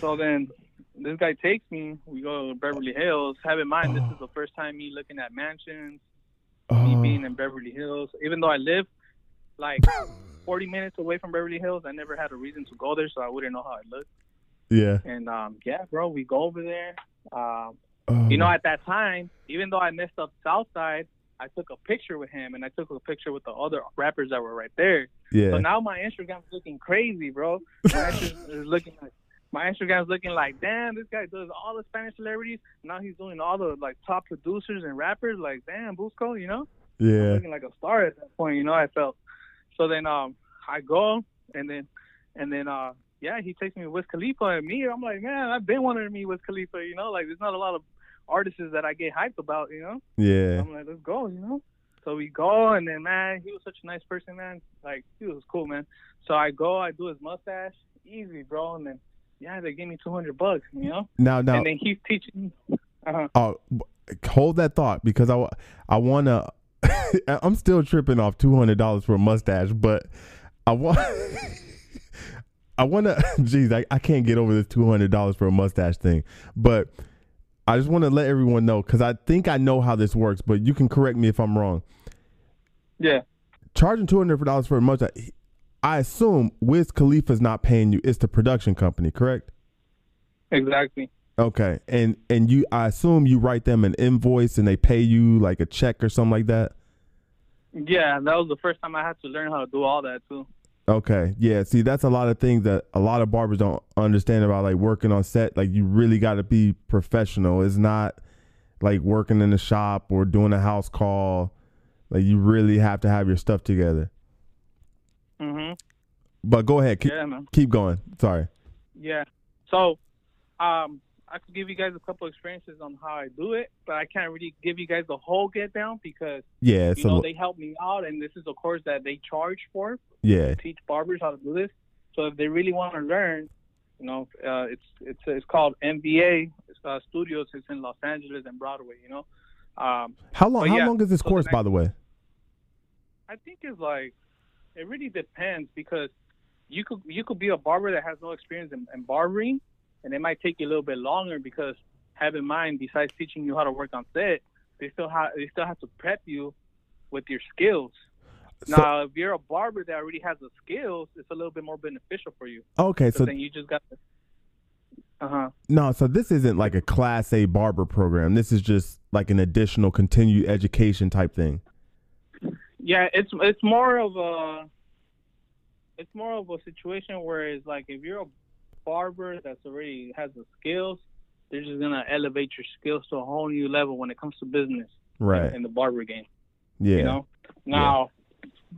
so then this guy takes me. We go to Beverly Hills. Have in mind, this is the first time me looking at mansions, me Oh, being in Beverly Hills. Even though I live like 40 minutes away from Beverly Hills, I never had a reason to go there, so I wouldn't know how it looked. yeah. And um, yeah, bro, we go over there. Um, Oh, you know, at that time, even though I messed up Southside, I took a picture with him, and I took a picture with the other rappers that were right there. yeah. So now my Instagram's looking crazy, bro. My Instagram is looking like my Instagram's looking like, damn, this guy does all the Spanish celebrities. Now he's doing all the like top producers and rappers. Like, damn, Busco, you know, yeah. looking like a star at that point. You know, I felt. So then, um, I go and then, and then, uh, yeah, he takes me with Khalifa and me. I'm like, man, I've been wanting to meet with Khalifa. You know, like there's not a lot of artists that I get hyped about. You know. Yeah. I'm like, let's go, you know. So we go, and then man, he was such a nice person, man. Like he was cool, man. So I go, I do his mustache, easy, bro, and then yeah, they gave me two hundred bucks, you know. Now, now, And then he's teaching me. Uh-huh. oh, hold that thought because I, I want to. I'm still tripping off two hundred dollars for a mustache, but I want. I want to. Geez, I, I can't get over this two hundred dollars for a mustache thing, but I just want to let everyone know because I think I know how this works, but you can correct me if I'm wrong. Yeah, Charging two hundred dollars for a mustache, I assume Wiz Khalifa's not paying you. It's the production company, correct? exactly. Okay, and and you, I assume you write them an invoice and they pay you like a check or something like that. Yeah, that was the first time I had to learn how to do all that too. Okay, yeah. See, that's a lot of things that a lot of barbers don't understand about like working on set. Like you really got to be professional. It's not like working in the shop or doing a house call. Like you really have to have your stuff together. Mhm. But go ahead, keep, Yeah, man. keep going. Sorry. Yeah. So, um, I could give you guys a couple experiences on how I do it, but I can't really give you guys the whole get down because Yeah, it's you know a, they help me out, and this is a course that they charge for. yeah, teach barbers how to do this. So if they really want to learn, you know, uh, it's it's it's called MBA uh, Studios. It's in Los Angeles and Broadway. You know, um, How long? How yeah, long is this so course, next- by the way? I think it's like it really depends because you could you could be a barber that has no experience in, in barbering, and it might take you a little bit longer because have in mind besides teaching you how to work on set, they still have they still have to prep you with your skills. So- Now, if you're a barber that already has the skills, it's a little bit more beneficial for you. Okay, So then you just got to. Uh huh. no, so this isn't like a class A barber program. This is just like an additional continued education type thing. Yeah, it's it's more of a. It's more of a situation where it's like if you're a barber that's already has the skills, they're just gonna elevate your skills to a whole new level when it comes to business Right. in the barber game. Yeah. You know. Now,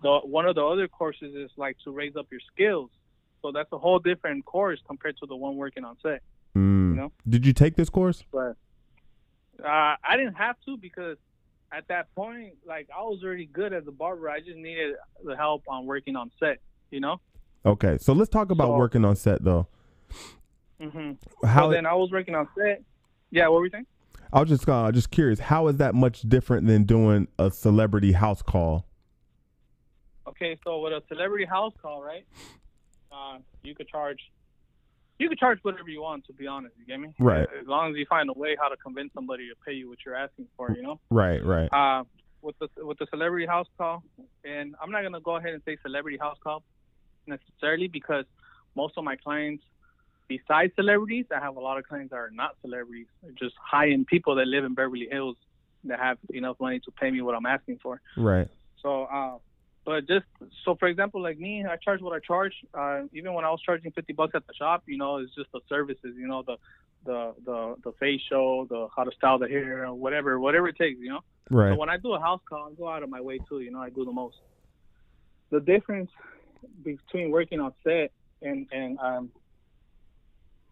the one of the other courses is like to raise up your skills. So that's a whole different course compared to the one working on set. Mm. know? Did you take this course? but uh, I didn't have to because at that point, like I was already good as a barber. I just needed the help on working on set. You know. Okay, so let's talk about So- working on set though. hmm How so then I was working on set. Yeah, what were you saying? I was just uh, just curious. How is that much different than doing a celebrity house call? Okay, so with a celebrity house call, right? Uh, you could charge. You can charge whatever you want. To be honest, you get me? Right. As long as you find a way how to convince somebody to pay you what you're asking for, you know. Right. Right. uh, with the with the celebrity house call, and I'm not gonna go ahead and say celebrity house call necessarily because most of my clients, besides celebrities, I have a lot of clients that are not celebrities, They're just high end people that live in Beverly Hills that have enough money to pay me what I'm asking for. Right. So, uh, but just so for example, like me, I charge what I charge. Uh, even when I was charging 50 bucks at the shop, you know, it's just the services, you know, the the the the facial, the how to style the hair, whatever, whatever it takes, you know. Right. So when I do a house call, I go out of my way too. You know, I do the most. The difference between working on set and and um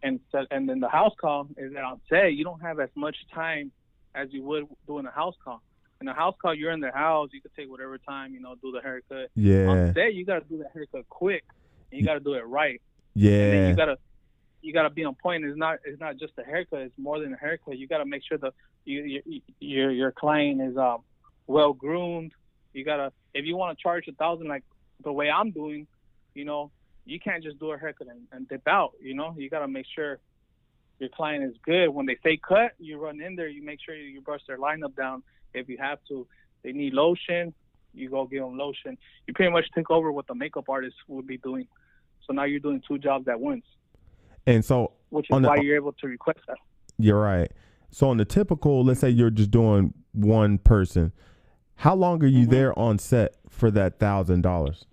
and set, and then the house call is that on set you don't have as much time as you would doing a house call. In a house call, you're in the house. You could take whatever time, you know, do the haircut. Yeah. On set, you got to do the haircut quick. And you got to do it right. And then Yeah. you gotta you gotta be on point. It's not it's not just a haircut. It's more than a haircut. You gotta make sure that you, you, your your client is um well groomed. You gotta if you want to charge a thousand like the way I'm doing, you know, you can't just do a haircut and, and dip out. You know, you got to make sure your client is good. When they say cut, you run in there. You make sure you brush their lineup down if you have to. They need lotion, you go give them lotion. You pretty much take over what the makeup artist would be doing. So now you're doing two jobs at once. And so, which is the, why you're able to request that. You're right. So on the typical, let's say you're just doing one person, how long are you mm-hmm. there on set for that thousand dollars?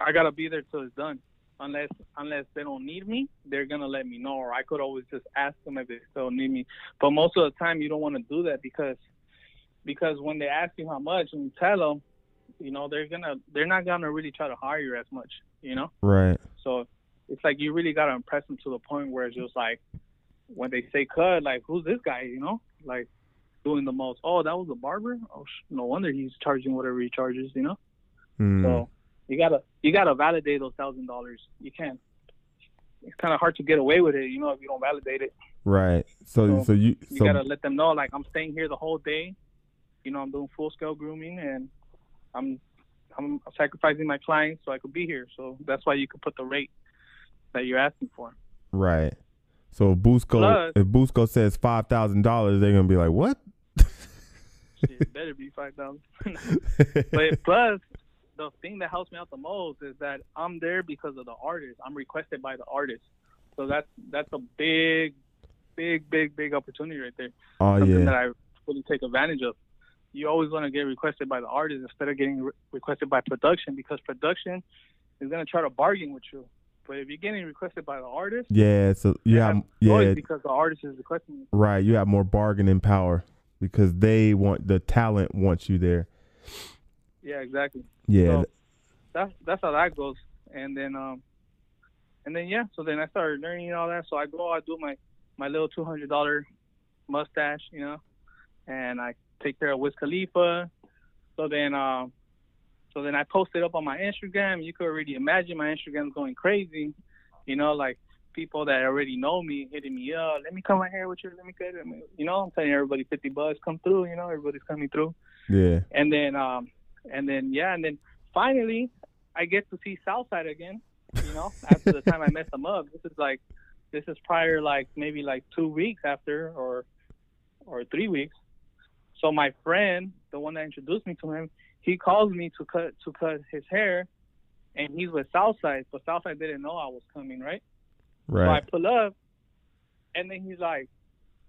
I gotta be there till it's done. Unless unless they don't need me, they're gonna let me know, or I could always just ask them if they still need me. But most of the time, you don't want to do that because because when they ask you how much and you tell them, you know, they're gonna they're not gonna really try to hire you as much, you know. Right. So it's like you really gotta impress them to the point where it's just like when they say cut, like who's this guy, you know, like doing the most. Oh, that was a barber. Oh, no wonder he's charging whatever he charges, you know. Mm. So you gotta you gotta validate those thousand dollars. You can't. It's kind of hard to get away with it, you know, if you don't validate it. Right. So so, so you you so, gotta let them know like I'm staying here the whole day you know, I'm doing full scale grooming and I'm I'm sacrificing my clients so I could be here. So that's why you could put the rate that you're asking for. Right. So if Busco Plus, if Busco says five thousand dollars, they're gonna be like, What? it better be five thousand. but plus the thing that helps me out the most is that I'm there because of the artist. I'm requested by the artist. So that's that's a big, big, big, big opportunity right there. Oh Something yeah. that I fully take advantage of you always want to get requested by the artist instead of getting re- requested by production because production is going to try to bargain with you. But if you're getting requested by the artist, yeah, so you have, yeah, because the artist is requesting. You. Right, you have more bargaining power because they want the talent wants you there. Yeah, exactly. Yeah, so that's that's how that goes. And then um, and then yeah, so then I started learning all that. So I go, I do my my little two hundred dollar mustache, you know, and I take care of Wiz Khalifa. So then, um, so then I posted up on my Instagram. You could already imagine my Instagram's going crazy. You know, like people that already know me hitting me up. Let me come out here with you. Let me get it. You know, I'm telling everybody 50 bucks. Come through. You know, everybody's coming through. Yeah. And then, um, and then yeah, and then finally, I get to see Southside again. You know, after the time I messed them up. This is like, this is prior like maybe like two weeks after or or three weeks. So my friend, the one that introduced me to him, he calls me to cut to cut his hair, and he's with Southside, but Southside didn't know I was coming, right? Right. So I pull up, and then he's like,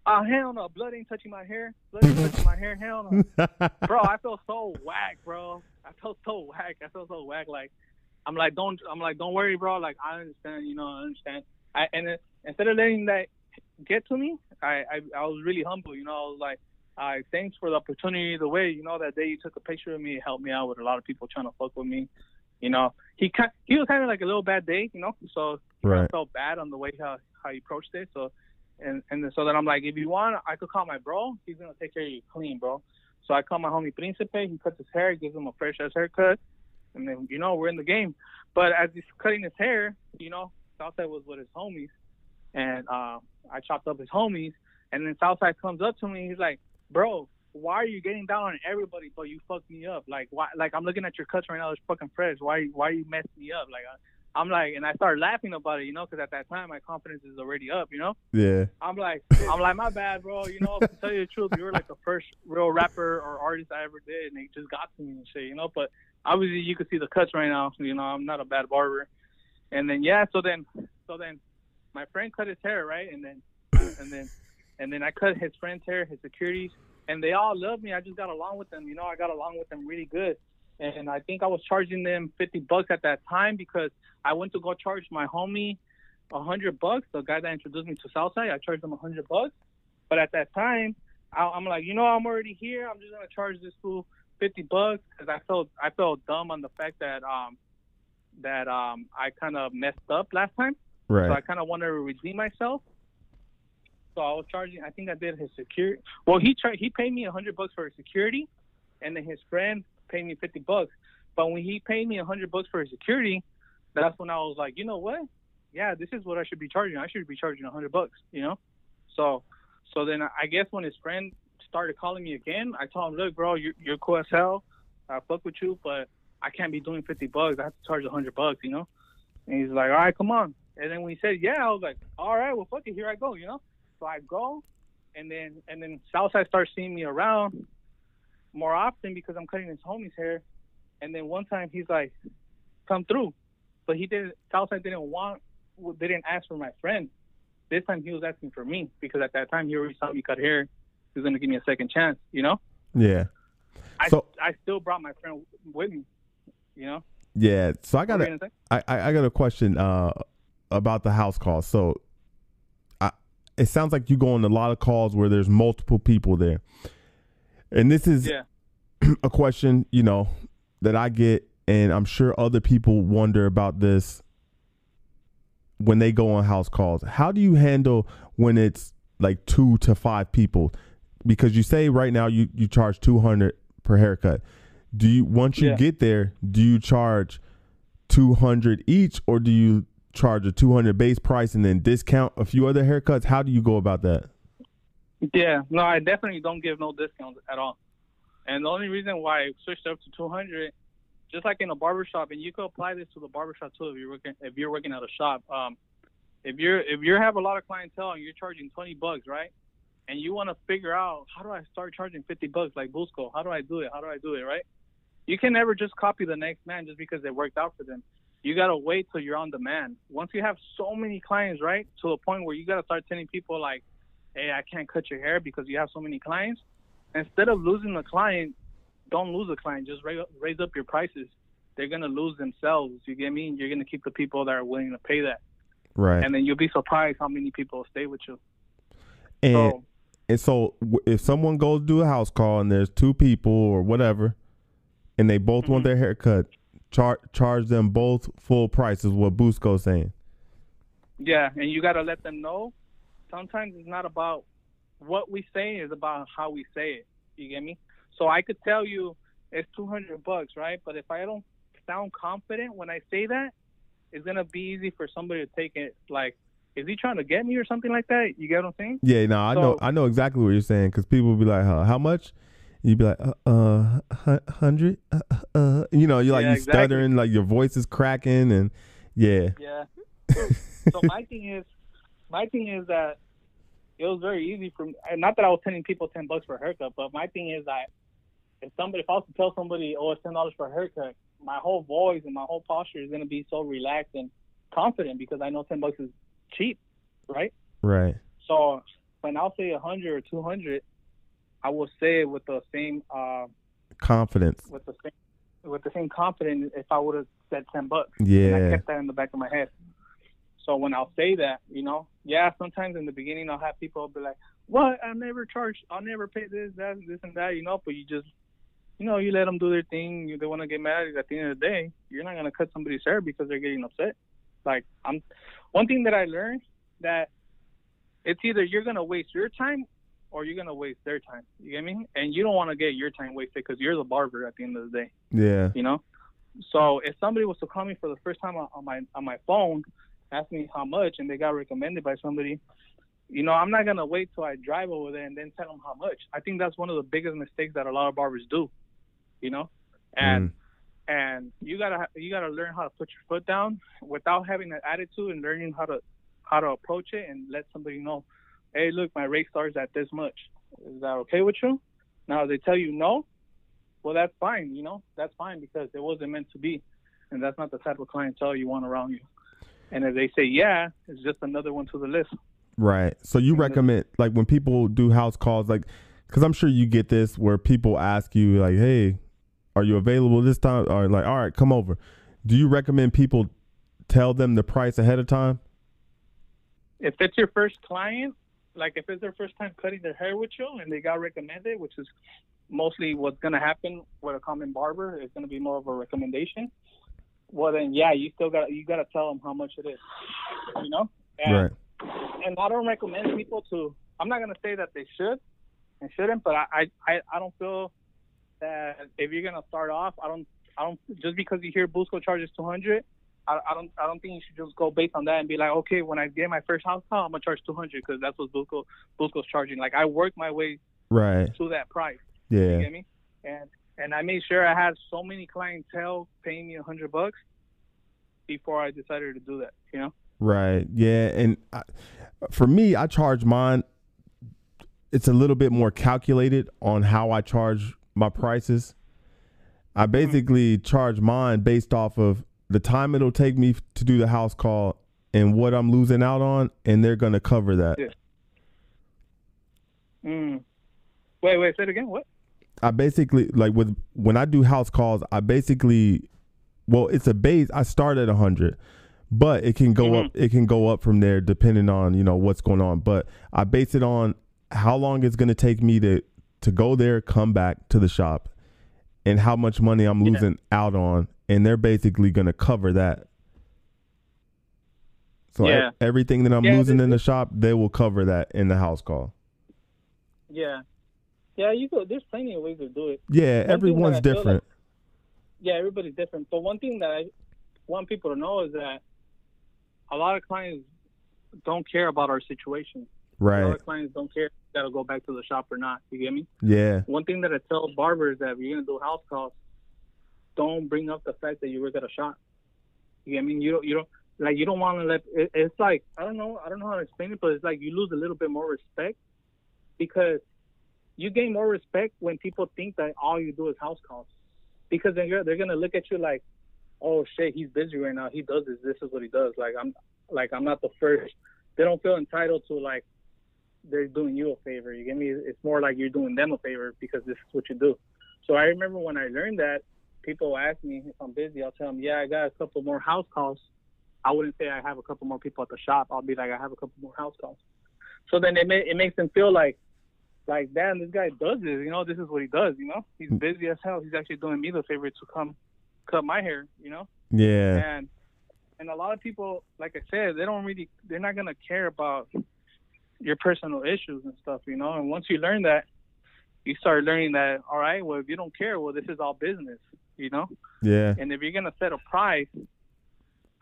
"Oh hell no, blood ain't touching my hair. Blood ain't touching my hair. Hell no, bro. I felt so whack, bro. I felt so whack. I felt so whack. Like, I'm like, don't. I'm like, don't worry, bro. Like, I understand. You know, I understand. I and instead of letting that get to me, I, I I was really humble. You know, I was like, I thanks for the opportunity. The way you know that day you took a picture of me, it helped me out with a lot of people trying to fuck with me. You know, he kind he was kind of like a little bad day, you know. So right. Felt bad on the way how how he approached it. So and and so then I'm like, if you want, I could call my bro. He's gonna take care of you clean, bro. So I call my homie Principe. He cuts his hair, gives him a fresh ass haircut, and then you know we're in the game. But as he's cutting his hair, you know, Southside was with his homies, and uh, I chopped up his homies. And then Southside comes up to me. He's like, bro, why are you getting down on everybody but you fucked me up? Like why like I'm looking at your cuts right now, it's fucking fresh. Why why you messing me up? Like I, I'm like, and I started laughing about it, you know, because at that time my confidence is already up, you know. Yeah. I'm like, I'm like, my bad, bro. You know, to tell you the truth, you were like the first real rapper or artist I ever did, and it just got to me and shit, you know. But obviously, you can see the cuts right now. You know, I'm not a bad barber. And then yeah, so then, so then, my friend cut his hair, right, and then, and then and then I cut his friend's hair, his securities, and they all loved me. I just got along with them. You know, I got along with them really good. And I think I was charging them 50 bucks at that time because I went to go charge my homie 100 bucks. The guy that introduced me to Southside, I charged him 100 bucks. But at that time, I, am like, you know, I'm already here. I'm just gonna charge this fool 50 bucks because I felt I felt dumb on the fact that um that um I kind of messed up last time. Right. So I kind of wanted to redeem myself. So I was charging. I think I did his security. Well, he tried. He paid me a hundred bucks for his security, and then his friend paid me fifty bucks. But when he paid me a hundred bucks for his security, that's when I was like, you know what? Yeah, this is what I should be charging. I should be charging a hundred bucks. You know. So, so then I guess when his friend started calling me again, I told him, look, bro, you're, you're cool as hell. I fuck with you, but I can't be doing fifty bucks. I have to charge a hundred bucks. You know. And he's like, all right, come on. And then when he said, yeah, I was like, all right, well, fuck it, here I go, you know. So I go, and then and then Southside starts seeing me around more often because I'm cutting his homie's hair. And then one time he's like, come through, but he didn't. Southside didn't want, they didn't ask for my friend. This time he was asking for me because at that time he already saw me cut hair. He was gonna give me a second chance, you know. Yeah. I So- I still brought my friend with me, you know. Yeah. So I got a you gonna say? I, I got a question uh, about the house call. So, it sounds like you go on a lot of calls where there's multiple people there, and this is Yeah. a question you know that I get, and I'm sure other people wonder about this when they go on house calls. How do you handle when it's like two to five people? Because you say right now you you charge two hundred per haircut. Do you once you Yeah. get there, do you charge two hundred each, or do you charge a two hundred base price and then discount a few other haircuts? How do you go about that? Yeah, no, I definitely don't give no discounts at all. And the only reason why I switched up to 200, just like in a barbershop, and you could apply this to the barbershop too if you're working if you're working at a shop. Um, if you're if you have a lot of clientele and you're charging 20 bucks, right? And you want to figure out how do I start charging 50 bucks like Busco? How do I do it? How do I do it? Right? You can never just copy the next man just because it worked out for them. You gotta wait till you're on demand. Once you have so many clients, right, to a point where you gotta start telling people like, "Hey, I can't cut your hair because you have so many clients." Instead of losing the client, don't lose the client. Just raise, raise up your prices. They're gonna lose themselves. You get me? You're gonna keep the people that are willing to pay that, Right. and then you'll be surprised how many people stay with you. And So and so if someone goes to do a house call and there's two people or whatever, and they both want Mhm. their haircut, char- charge them both full price is what Busco's saying. Yeah, and you got to let them know. Sometimes it's not about what we say; it's about how we say it. You get me? So I could tell you it's two hundred bucks, right? But if I don't sound confident when I say that, it's gonna be easy for somebody to take it like, is he trying to get me or something like that? You get what I'm saying? Yeah, no, I know, I know exactly what you're saying because people will be like, huh, "How much?" You'd be like, "Uh, uh hundred, uh, uh, uh." You know, you're like Yeah, you exactly. stuttering, like your voice is cracking, and yeah, Yeah. so my thing is, my thing is that it was very easy for me. Not that I was telling people ten bucks for a haircut, but my thing is that if somebody, if I was to tell somebody, oh, it's ten dollars for a haircut, my whole voice and my whole posture is gonna be so relaxed and confident because I know ten bucks is cheap, right? right, So when I'll say a hundred or two hundred, I will say it with the same, uh, confidence. with the same, with the same confidence if I would have said ten bucks. And I kept that in the back of my head. So when I'll say that, you know, yeah, sometimes in the beginning I'll have people be like, "What? I never charge. I'll never pay this, that, this, and that." You know, but you just, you know, you let them do their thing. You, they want to get mad. At the end of the day, you're not gonna cut somebody's hair because they're getting upset. Like I'm, one thing that I learned that it's either you're gonna waste your time or you're gonna waste their time. You get me? And you don't want to get your time wasted because you're the barber at the end of the day yeah, you know. So if somebody was to call me for the first time on, on my on my phone, ask me how much, and they got recommended by somebody, you know, I'm not gonna wait till I drive over there and then tell them how much. I think that's one of the biggest mistakes that a lot of barbers do, you know, and Mm. and you gotta you gotta learn how to put your foot down without having an attitude and learning how to how to approach it and let somebody know, hey, look, my rate starts at this much. Is that okay with you? Now if they tell you no, well that's fine, you know, that's fine because it wasn't meant to be, and that's not the type of clientele you want around you. And if they say yeah, it's just another one to the list. right. So you recommend like when people do house calls, like, because I'm sure you get this where people ask you like, "Hey, are you available this time?" Or like, "All right, come over." Do you recommend people tell them the price ahead of time? if it's your first client, like if it's their first time cutting their hair with you and they got recommended, which is mostly what's gonna happen with a common barber, it's gonna be more of a recommendation. Well then, yeah, you still got to you gotta tell them how much it is, you know. And, Right. And I don't recommend people to. I'm not gonna say that they should and shouldn't, but I I I, I don't feel that if you're gonna start off, I don't I don't just because you hear Busco charges 200. I, I don't. I don't think you should just go based on that and be like, okay, when I get my first house call, I'm gonna charge 200 because that's what Busco Busco's charging. Like I worked my way Right. to that price. You Yeah. get me? And and I made sure I had so many clientele paying me 100 bucks before I decided to do that. You know. Right. Yeah. And I, for me, I charge mine. It's a little bit more calculated on how I charge my prices. I Mm-hmm. basically charge mine based off of the time it'll take me to do the house call and what I'm losing out on, and they're gonna cover that. Yeah. Mm. Wait, wait. Say it again. What? I basically like with when I do house calls, I basically well, it's a base. I start at hundred, but it can go up. It can go up from there depending on you know what's going on. But I base it on how long it's going to take me to to go there, come back to the shop, and how much money I'm Yeah. losing out on, and they're basically going to cover that. So e- everything that I'm Yeah, losing in the shop, they will cover that in the house call. Yeah. Yeah, you go. There's plenty of ways to do it. Yeah, that everyone's different. Yeah, everybody's different. But one thing that I want people to know is that a lot of clients don't care about our situation. A lot right. of clients don't care gotta go back to the shop or not. You get me? Yeah. One thing that I tell barbers that if you're gonna do house calls, don't bring up the fact that you were a shop. You get me? You don't. You don't. Like you don't want to let. It, it's like I don't know. I don't know how to explain it, but it's like you lose a little bit more respect because you gain more respect when people think that all you do is house calls. Because then you're, they're gonna look at you like, oh shit, he's busy right now. He does this. This is what he does. Like I'm, like I'm not the first. They don't feel entitled to like they're doing you a favor. You get me? It's more like you're doing them a favor because this is what you do. So I remember when I learned that, people ask me if I'm busy. I'll tell them, yeah, I got a couple more house calls. I wouldn't say I have a couple more people at the shop. I'll be like, I have a couple more house calls. So then it ma- it makes them feel like, like, damn, this guy does this. You know, this is what he does. You know, he's mm. busy as hell. He's actually doing me the favor to come cut my hair. You know, Yeah. and and a lot of people, like I said, they don't really, they're not gonna care about your personal issues and stuff, you know. And once you learn that, you start learning that, all right, well, if you don't care, well, this is all business, you know. Yeah. And if you're gonna set a price,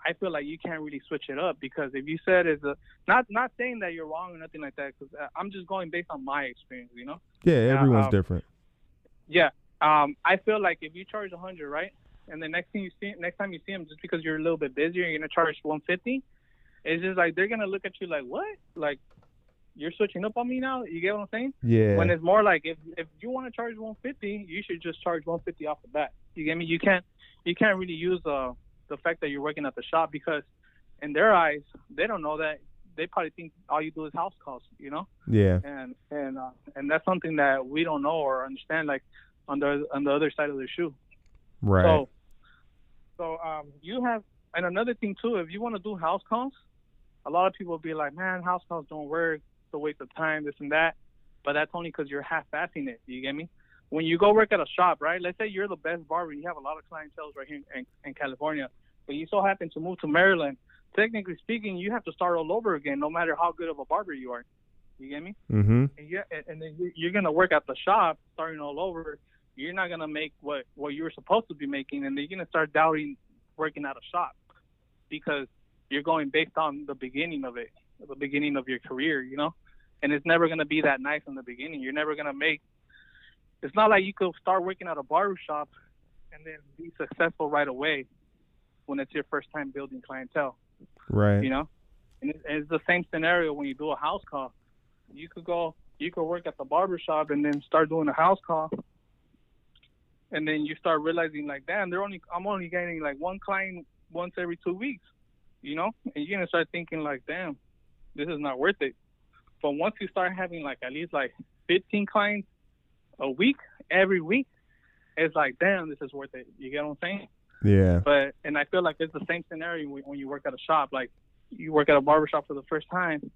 I feel like you can't really switch it up because if you said it's a not not saying that you're wrong or nothing like that, because I'm just going based on my experience, you know. Yeah. Everyone's um, different. Yeah. Um, I feel like if you charge a hundred, right, and the next thing you see, next time you see them, just because you're a little bit busier, you're gonna charge one fifty. It's just like they're gonna look at you like, what? Like you're switching up on me now? You get what I'm saying? Yeah. When it's more like if if you want to charge one fifty, you should just charge one fifty off the bat. You get me? You can't you can't really use uh, the fact that you're working at the shop because in their eyes they don't know that they probably think all you do is house calls. You know? yeah. and and uh, and that's something that we don't know or understand like on the on the other side of the shoe Right. so so um you have and another thing too if you want to do house calls a lot of people will be like man house calls don't work it's a waste of time this and that but that's only because you're half-assing it you get me when you go work at a shop right let's say you're the best barber you have a lot of clientele right here in, in california but you so happen to move to maryland technically speaking you have to start all over again no matter how good of a barber you are you get me mm-hmm. and yeah, and- and then you- you're gonna work at the shop, starting all over. You're not gonna make what what you were supposed to be making, and then you're gonna start doubting working at a shop because you're going based on the beginning of it, the beginning of your career, you know. And it's never gonna be that nice in the beginning. You're never gonna make. It's not like you could start working at a barber shop and then be successful right away when it's your first time building clientele Right. you know? And it's the same scenario when you do a house call. You could go you could work at the barber shop and then start doing a house call. And then you start realizing like damn they're only i'm only getting like one client once every two weeks you know? And you're gonna start thinking like damn this is not worth it. But once you start having like at least like 15 clients a week every week it's like damn this is worth it you get what i'm saying yeah. but and I feel like it's the same scenario when you work at a shop. Like you work at a barbershop for the first time.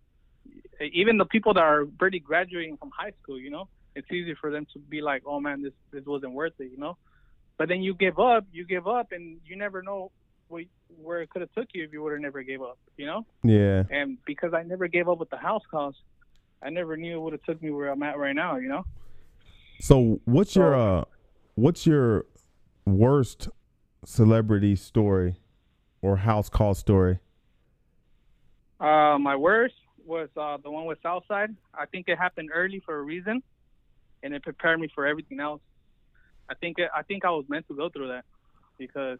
Even the people that are barely graduating from high school, you know, it's easy for them to be like, "Oh man, this this wasn't worth it," you know. But then you give up, you give up, and you never know what, where it could have took you if you would have never gave up, you know. Yeah. And because I never gave up with the house calls, I never knew it would have took me where I'm at right now, you know. So what's your uh what's your worst celebrity story or house call story? Uh, my worst was uh, the one with Southside. I think it happened early for a reason, and it prepared me for everything else. I think it, I think I was meant to go through that because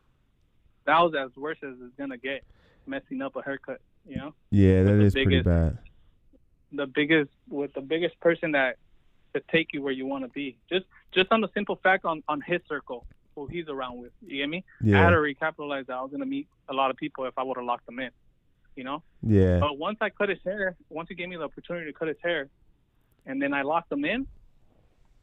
that was as worse as it's gonna get, messing up a haircut. You know, Yeah, that the is pretty bad. the biggest with the biggest person that to take you where you want to be. Just just on the simple fact on on his circle, who he's around with. You get me? I had to recapitalize that I was gonna meet a lot of people if I would have locked them in. You know. yeah, But once I cut his hair, once he gave me the opportunity to cut his hair, and then I locked him in,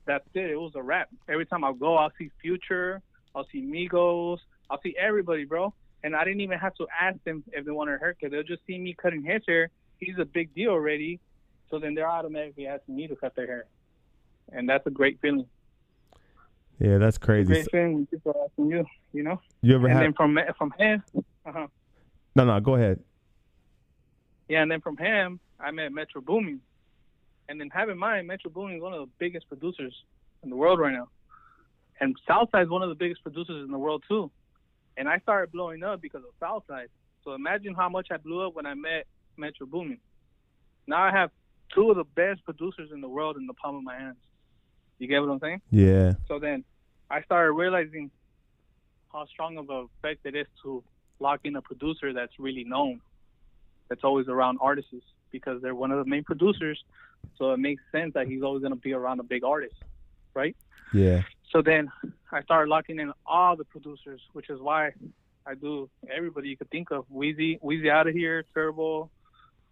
that's it. It was a wrap. Every time I go, I'll see Future, I'll see Migos, I'll see everybody, bro. And I didn't even have to ask them if they wanted a haircut. They'll just see me cutting his hair. He's a big deal already. So then they're automatically asking me to cut their hair. And that's a great feeling. yeah. That's crazy. Great feeling when people are asking you, you know? You ever And had? then from from him, uh-huh. No, no. Go ahead. Yeah, and then from him, I met Metro Boomin. And then have in mind, Metro Boomin is one of the biggest producers in the world right now. And Southside is one of the biggest producers in the world too. And I started blowing up because of Southside. So imagine how much I blew up when I met Metro Boomin. Now I have two of the best producers in the world in the palm of my hands. You get what I'm saying? Yeah, So then I started realizing how strong of an effect it is to lock in a producer that's really known, that's always around artists because they're one of the main producers. So it makes sense that he's always going to be around a big artist, right? yeah, So then I started locking in all the producers, which is why I do everybody you could think of. Wheezy, Wheezy out of here, Turbo,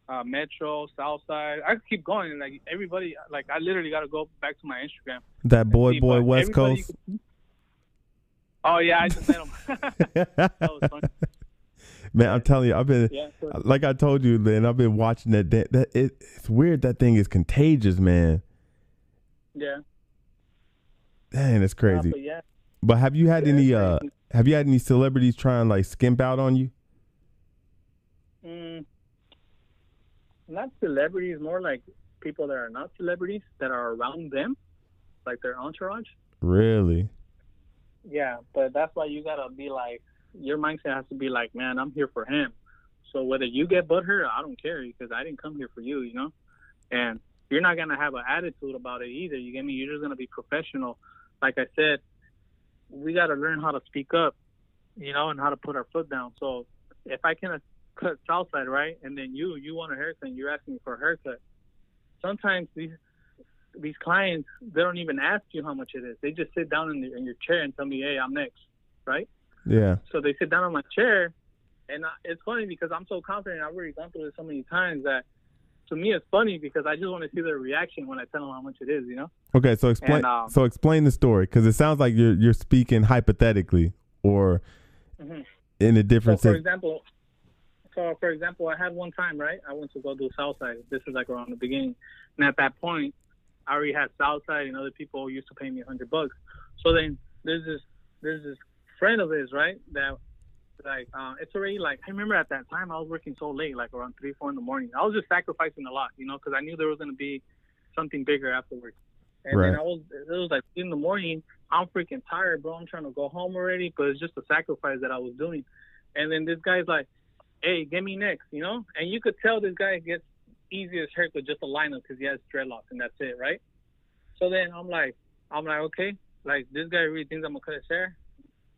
uh, Metro, Southside. I could keep going. Like everybody, like I literally got to go back to my Instagram. that boy, See, boy, West Coast. could- Oh yeah, I just met him. that was fun. Man, I'm telling you, I've been Yeah. so- like I told you, man. I've been watching that. That, that it, it's weird. That thing is contagious, man. yeah. Dang, Uh, crazy. but yeah. But have you had yeah, any? uh. Have you had any celebrities try and like skimp out on you? Mm, not celebrities, more like people that are not celebrities that are around them, like their entourage. Really? Yeah, but that's why you gotta be like, your mindset has to be like, man, I'm here for him. So whether you get butthurt, I don't care because I didn't come here for you, you know. And you're not gonna have an attitude about it either. You get me? You're just gonna be professional. Like I said, we gotta learn how to speak up, you know, and how to put our foot down. So if I can cut Southside right, and then you you want a haircut, and you're asking for a haircut. Sometimes these these clients they don't even ask you how much it is. They just sit down in, the, in your chair and tell me, "Hey, I'm next," right? Yeah. So they sit down on my chair, and I, it's funny because I'm so confident. I've already gone through this so many times that to me it's funny because I just want to see their reaction when I tell them how much it is. You know? Okay, so explain. And, um, so explain the story because it sounds like you're you're speaking hypothetically or Mhm. in a different. So for example, so for example, I had one time right. I went to go do Southside. This is like around the beginning, and at that point, I already had Southside, and other people used to pay me a hundred bucks. So then there's this there's this friend of his right that like uh, it's already like I remember at that time I was working so late, like around three four in the morning. I was just sacrificing a lot, you know, because I knew there was gonna be something bigger afterwards. And Right. then I was it was like in the morning. I'm freaking tired, bro. I'm trying to go home already, but it's just a sacrifice that I was doing. And then this guy's like, "Hey, get me next," you know. And you could tell this guy gets easiest haircut just a lineup because he has dreadlocks and that's it, right? So then I'm like, I'm like, okay, like this guy really thinks I'm gonna cut his hair.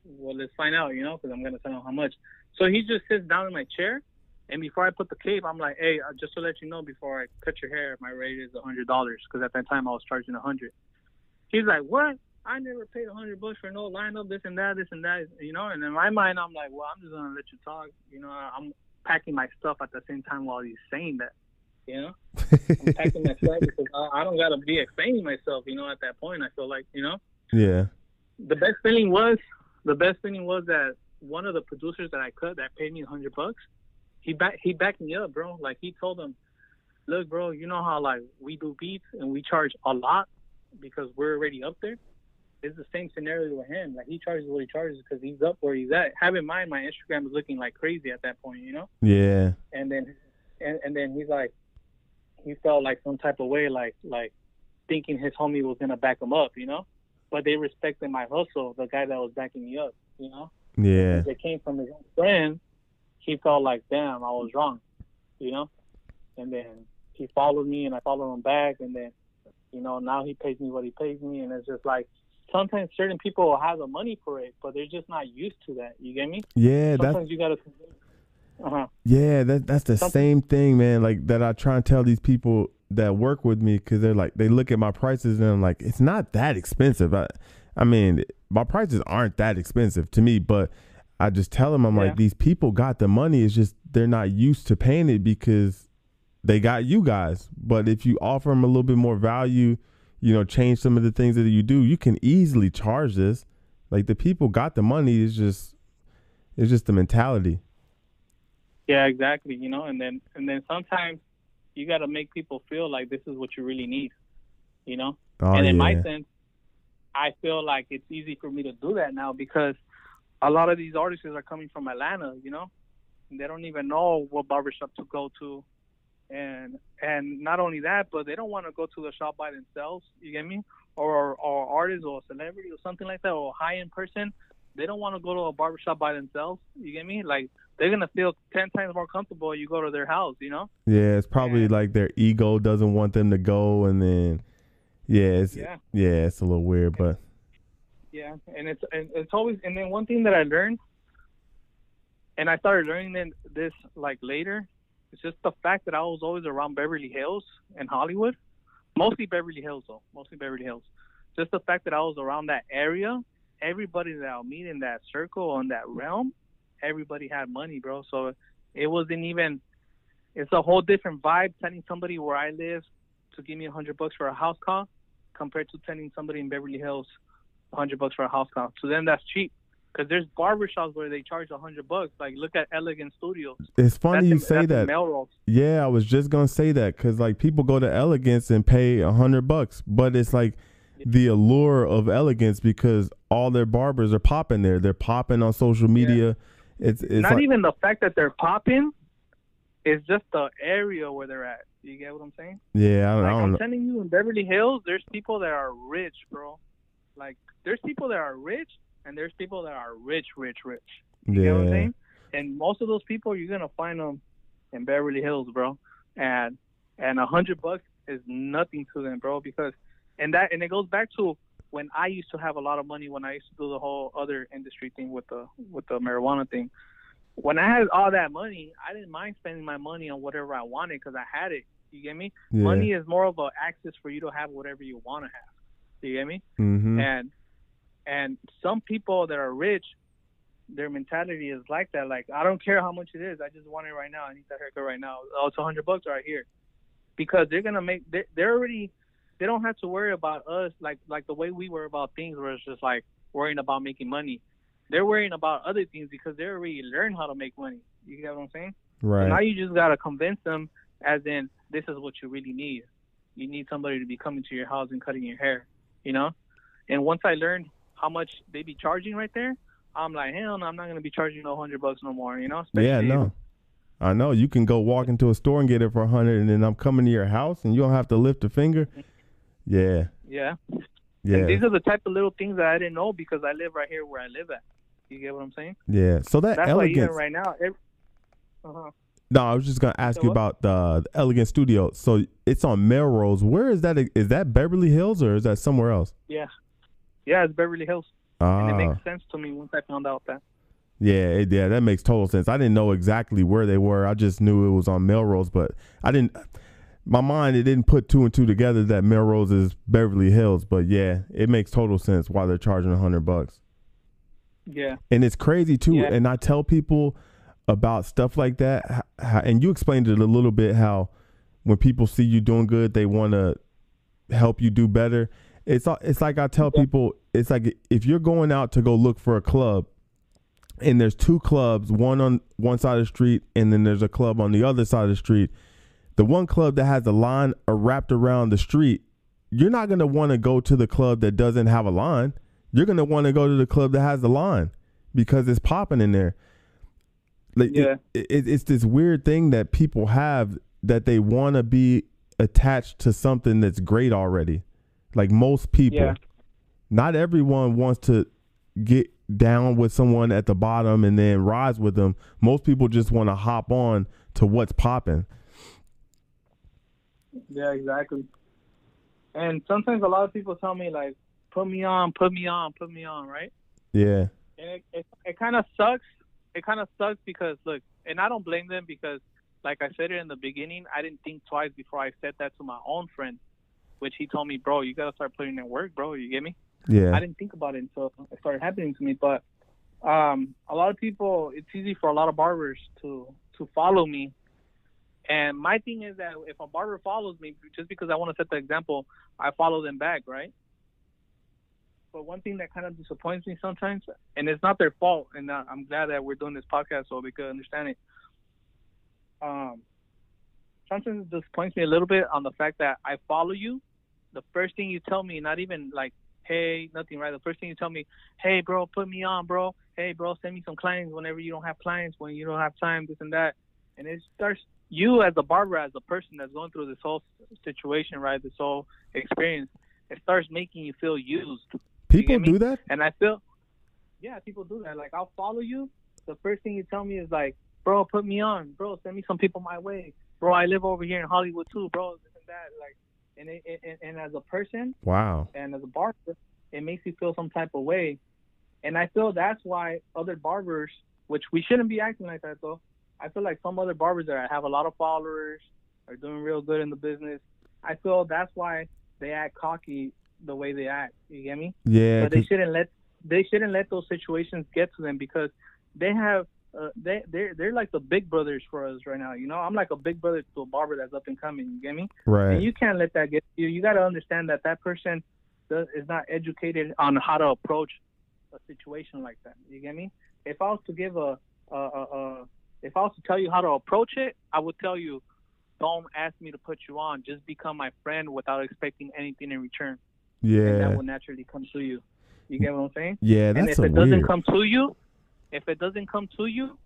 Well, let's find out, you know, because I'm gonna tell him how much. So he just sits down in my chair, and before I put the cape, I'm like, hey, uh, just to let you know, before I cut your hair, my rate is a hundred dollars because at that time I was charging a hundred. He's like, what? I never paid a hundred bucks for no lineup, this and that, this and that, you know. And in my mind, I'm like, well, I'm just gonna let you talk, you know. I'm packing my stuff at the same time while he's saying that, you know. I'm packing my stuff because I, I don't gotta be explaining myself, you know. At that point, I feel like, you know yeah. the best feeling was the best feeling was that one of the producers that I cut that paid me a hundred bucks, he back he backed me up, bro. Like he told them, look, bro, you know how like we do beats and we charge a lot because we're already up there. It's the same scenario with him. Like he charges what he charges because he's up where he's at. Have in mind, my Instagram was looking like crazy at that point, you know Yeah. and then and, and then he's like he felt like some type of way like like thinking his homie was gonna back him up you know but they respected my hustle the guy that was backing me up you know Yeah. It came from his own friend he felt like damn i was wrong you know and then he followed me and i followed him back and then you know now he pays me what he pays me and it's just like sometimes certain people will have the money for it, but they're just not used to that. You get me? Yeah, Sometimes that's you gotta. Uh huh. yeah, that that's the Something- same thing, man. Like that, I try and tell these people that work with me because they're like, they look at my prices and I'm like, it's not that expensive. I, I mean, my prices aren't that expensive to me, but I just tell them, I'm Yeah. like, these people got the money. It's just they're not used to paying it because they got you guys. But if you offer them a little bit more value, you know, change some of the things that you do, you can easily charge this. Like the people got the money. It's just, it's just the mentality. Yeah, exactly. You know, and then and then sometimes you got to make people feel like this is what you really need. You know, Oh and in yeah, my sense, I feel like it's easy for me to do that now because a lot of these artists are coming from Atlanta. You know, and they don't even know what barbershop to go to, and and not only that, but they don't want to go to the shop by themselves. You get me? Or or artist or celebrity or something like that or high end person. They don't want to go to a barbershop by themselves. You get me? Like they're gonna feel ten times more comfortable. You go to their house. You know? yeah. It's probably and- like their ego doesn't want them to go, and then yeah, it's Yeah. yeah, it's a little weird, but Yeah, and it's and it's always and then one thing that I learned, and I started learning this like later, it's just the fact that I was always around Beverly Hills and Hollywood, mostly Beverly Hills though, mostly Beverly Hills. Just the fact that I was around that area, everybody that I'll meet in that circle in that realm, everybody had money, bro. So it wasn't even. It's a whole different vibe telling somebody where I live to give me a hundred bucks for a house call, compared to telling somebody in Beverly Hills a hundred bucks for a house call. To them, that's cheap. Because there's barbershops where they charge a hundred bucks. Like look at Elegant Studios. it's funny That's you in- say that. Melrose. Yeah, I was just gonna say that because like people go to Elegance and pay a hundred bucks, but it's like the allure of Elegance because all their barbers are popping there. They're popping on social media. It's it's Not like, even the fact that they're popping. It's just the area where they're at. You get what I'm saying? yeah. I don't, Like I don't I'm know. telling you, in Beverly Hills, there's people that are rich, bro. Like there's people that are rich, and there's people that are rich, rich, rich. You get what I'm Yeah, saying? And most of those people, you're gonna find them in Beverly Hills, bro. And and a hundred bucks is nothing to them, bro. Because and that and it goes back to when I used to have a lot of money when I used to do the whole other industry thing with the with the marijuana thing. When I had all that money, I didn't mind spending my money on whatever I wanted because I had it. You get me? yeah. Money is more of a access for you to have whatever you want to have. You get me? Mm-hmm. and and some people that are rich their mentality is like that. Like i don't care how much it is. I just want it right now. I need that haircut right now. Oh it's a hundred bucks right here. Because they're gonna make they, they're already they don't have to worry about us. Like like the way we were about things where it's just like worrying about making money. They're worrying about other things because they already learned how to make money. You get what i'm saying? So now you just gotta convince them as in this is what you really need. You need somebody to be coming to your house and cutting your hair, you know? And once I learned how much they be charging right there, I'm like, hell no, I'm not gonna be charging no hundred bucks no more, you know? Yeah, no. I know you can go walk into a store and get it for a hundred, and then I'm coming to your house and you don't have to lift a finger. Yeah, Yeah. yeah, And these are the type of little things that I didn't know because I live right here where I live at. You get what I'm saying? yeah. So that That's why even elegance. right now, uh-huh. No, I was just gonna ask So you what? about the, the Elegant Studio. So it's on Melrose. Where is that? Is that Beverly Hills or is that somewhere else? yeah, yeah, it's Beverly Hills, and it Ah, makes sense to me once I found out that. yeah, it, yeah, that makes total sense. I didn't know exactly where they were. I just knew it was on Melrose, but I didn't. My mind it didn't put two and two together that Melrose is Beverly Hills. But yeah, it makes total sense why they're charging a hundred bucks. Yeah, and it's crazy too. Yeah. And I tell people about stuff like that, how, and you explained it a little bit how when people see you doing good, they want to help you do better. It's it's like I tell people, it's like if you're going out to go look for a club, and there's two clubs, one on one side of the street, and then there's a club on the other side of the street. The one club that has a line wrapped around the street, you're not gonna want to go to the club that doesn't have a line. You're gonna want to go to the club that has the line because it's popping in there. Like Yeah. it, it, it's this weird thing that people have that they want to be attached to something that's great already. Like most people, Yeah. not everyone wants to get down with someone at the bottom and then rise with them. Most people just want to hop on to what's popping. Yeah, exactly. And sometimes a lot of people tell me like, put me on, put me on, put me on, right? Yeah. And it it, it kind of sucks. It kind of sucks because look, and I don't blame them because, like I said it in the beginning, I didn't think twice before I said that to my own friend, which he told me, bro, you gotta start putting in work, bro. You get me? Yeah. I didn't think about it until it started happening to me. But um, a lot of people, it's easy for a lot of barbers to to follow me. And my thing is that if a barber follows me, just because I want to set the example, I follow them back, right? But one thing that kind of disappoints me sometimes, and it's not their fault, and uh, I'm glad that we're doing this podcast so they could understand it. Um, sometimes it disappoints me a little bit on the fact that I follow you. The first thing you tell me, not even like hey, nothing, right? The first thing you tell me, hey, bro, put me on, bro. Hey, bro, send me some clients whenever you don't have clients, when you don't have time, this and that. And it starts you as a barber, as a person that's going through this whole situation, right? This whole experience, it starts making you feel used. People get me? do that? And I feel, yeah, people do that. Like, I'll follow you. The first thing you tell me is like, bro, put me on, bro, send me some people my way, bro. I live over here in Hollywood too, bro. This and that, like, and it, it, and as a person, Wow. and as a barber, it makes you feel some type of way. And I feel that's why other barbers, which we shouldn't be acting like that though. I feel like some other barbers that have a lot of followers are doing real good in the business. I feel that's why they act cocky the way they act. You get me? Yeah. but they shouldn't let they shouldn't let those situations get to them because they have uh, they they're they're like the big brothers for us right now. You know, I'm like a big brother to a barber that's up and coming. You get me? right. And you can't let that get you. You got to understand that that person does, is not educated on how to approach a situation like that. You get me? If I was to give a, a, a, a if I was to tell you how to approach it, I would tell you, don't ask me to put you on. Just become my friend without expecting anything in return, Yeah. and that will naturally come to you. You get what I'm saying? Yeah, and that's if a it doesn't come to you, if it doesn't come to you,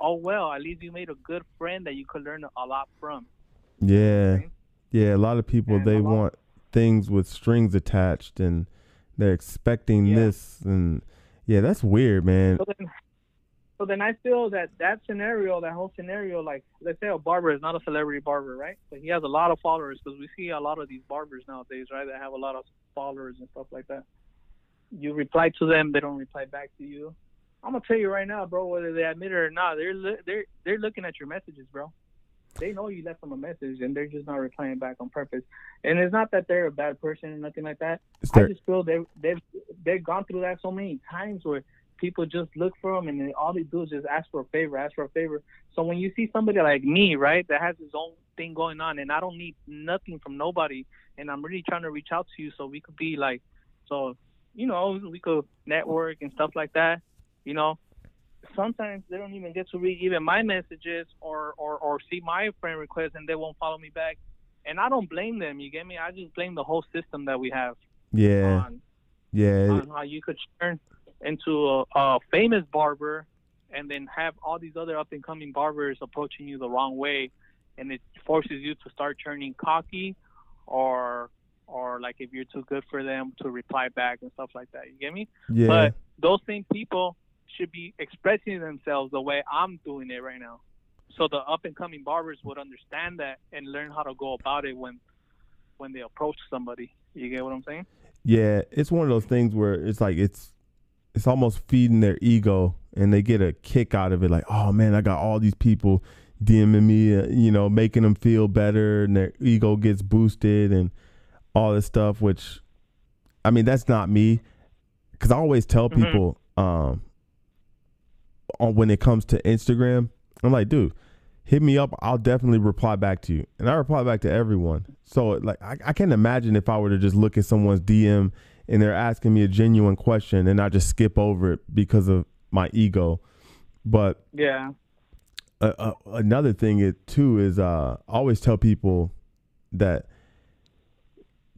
oh well. At least you made a good friend that you could learn a lot from. yeah. Okay. Yeah, a lot of people And they want things with strings attached and they're expecting Yeah. this and yeah, that's weird, man. So then, so then I feel that that scenario, that whole scenario, like let's say a barber is not a celebrity barber, right? But he has a lot of followers because we see a lot of these barbers nowadays, right? That have a lot of followers and stuff like that. You reply to them, they don't reply back to you. I'm gonna tell you right now, bro. Whether they admit it or not, they're li- they're they're looking at your messages, bro. They know you left them a message and they're just not replying back on purpose. And it's not that they're a bad person or nothing like that. I just feel they they've they've gone through that so many times where people just look for them and all they do is just ask for a favor, ask for a favor. So when you see somebody like me, right, that has his own thing going on, and I don't need nothing from nobody, and I'm really trying to reach out to you so we could be like, so you know, we could network and stuff like that, you know. Sometimes they don't even get to read even my messages or, or, or see my friend request and they won't follow me back. And I don't blame them, you get me? I just blame the whole system that we have yeah, on yeah, on how you could turn into a, a famous barber and then have all these other up and coming barbers approaching you the wrong way and it forces you to start turning cocky or or like if you're too good for them to reply back and stuff like that you get me yeah. but those same people should be expressing themselves the way i'm doing it right now. So the up and coming barbers would understand that and learn how to go about it when when they approach somebody. You get what i'm saying? Yeah, it's one of those things where it's like it's it's almost feeding their ego and they get a kick out of it like, "Oh man, I got all these people DMing me, uh, you know, making them feel better and their ego gets boosted and all this stuff which I mean, that's not me cuz I always tell Mhm. people um on when it comes to Instagram, I'm like, "Dude, hit me up. I'll definitely reply back to you. And I reply back to everyone. So like I, I can't imagine if I were to just look at someone's DM and they're asking me a genuine question and I just skip over it because of my ego. But yeah uh, uh, another thing it too is uh, I always tell people that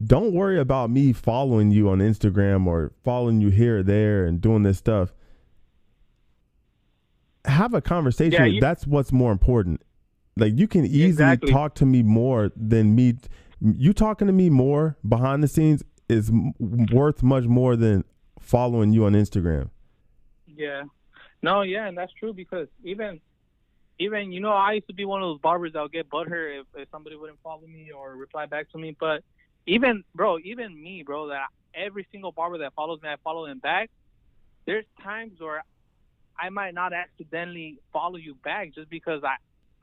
don't worry about me following you on Instagram or following you here or there and doing this stuff. Have a conversation. Yeah, you- That's what's more important. Like you can easily Exactly. talk to me more than me. You talking to me more behind the scenes is m- worth much more than following you on Instagram. Yeah. No, yeah, and that's true because even even you know, I used to be one of those barbers that would get butthurt if, if somebody wouldn't follow me or reply back to me. But even bro, even me, bro, that every single barber that follows me, I follow them back. There's times where I might not accidentally follow you back just because I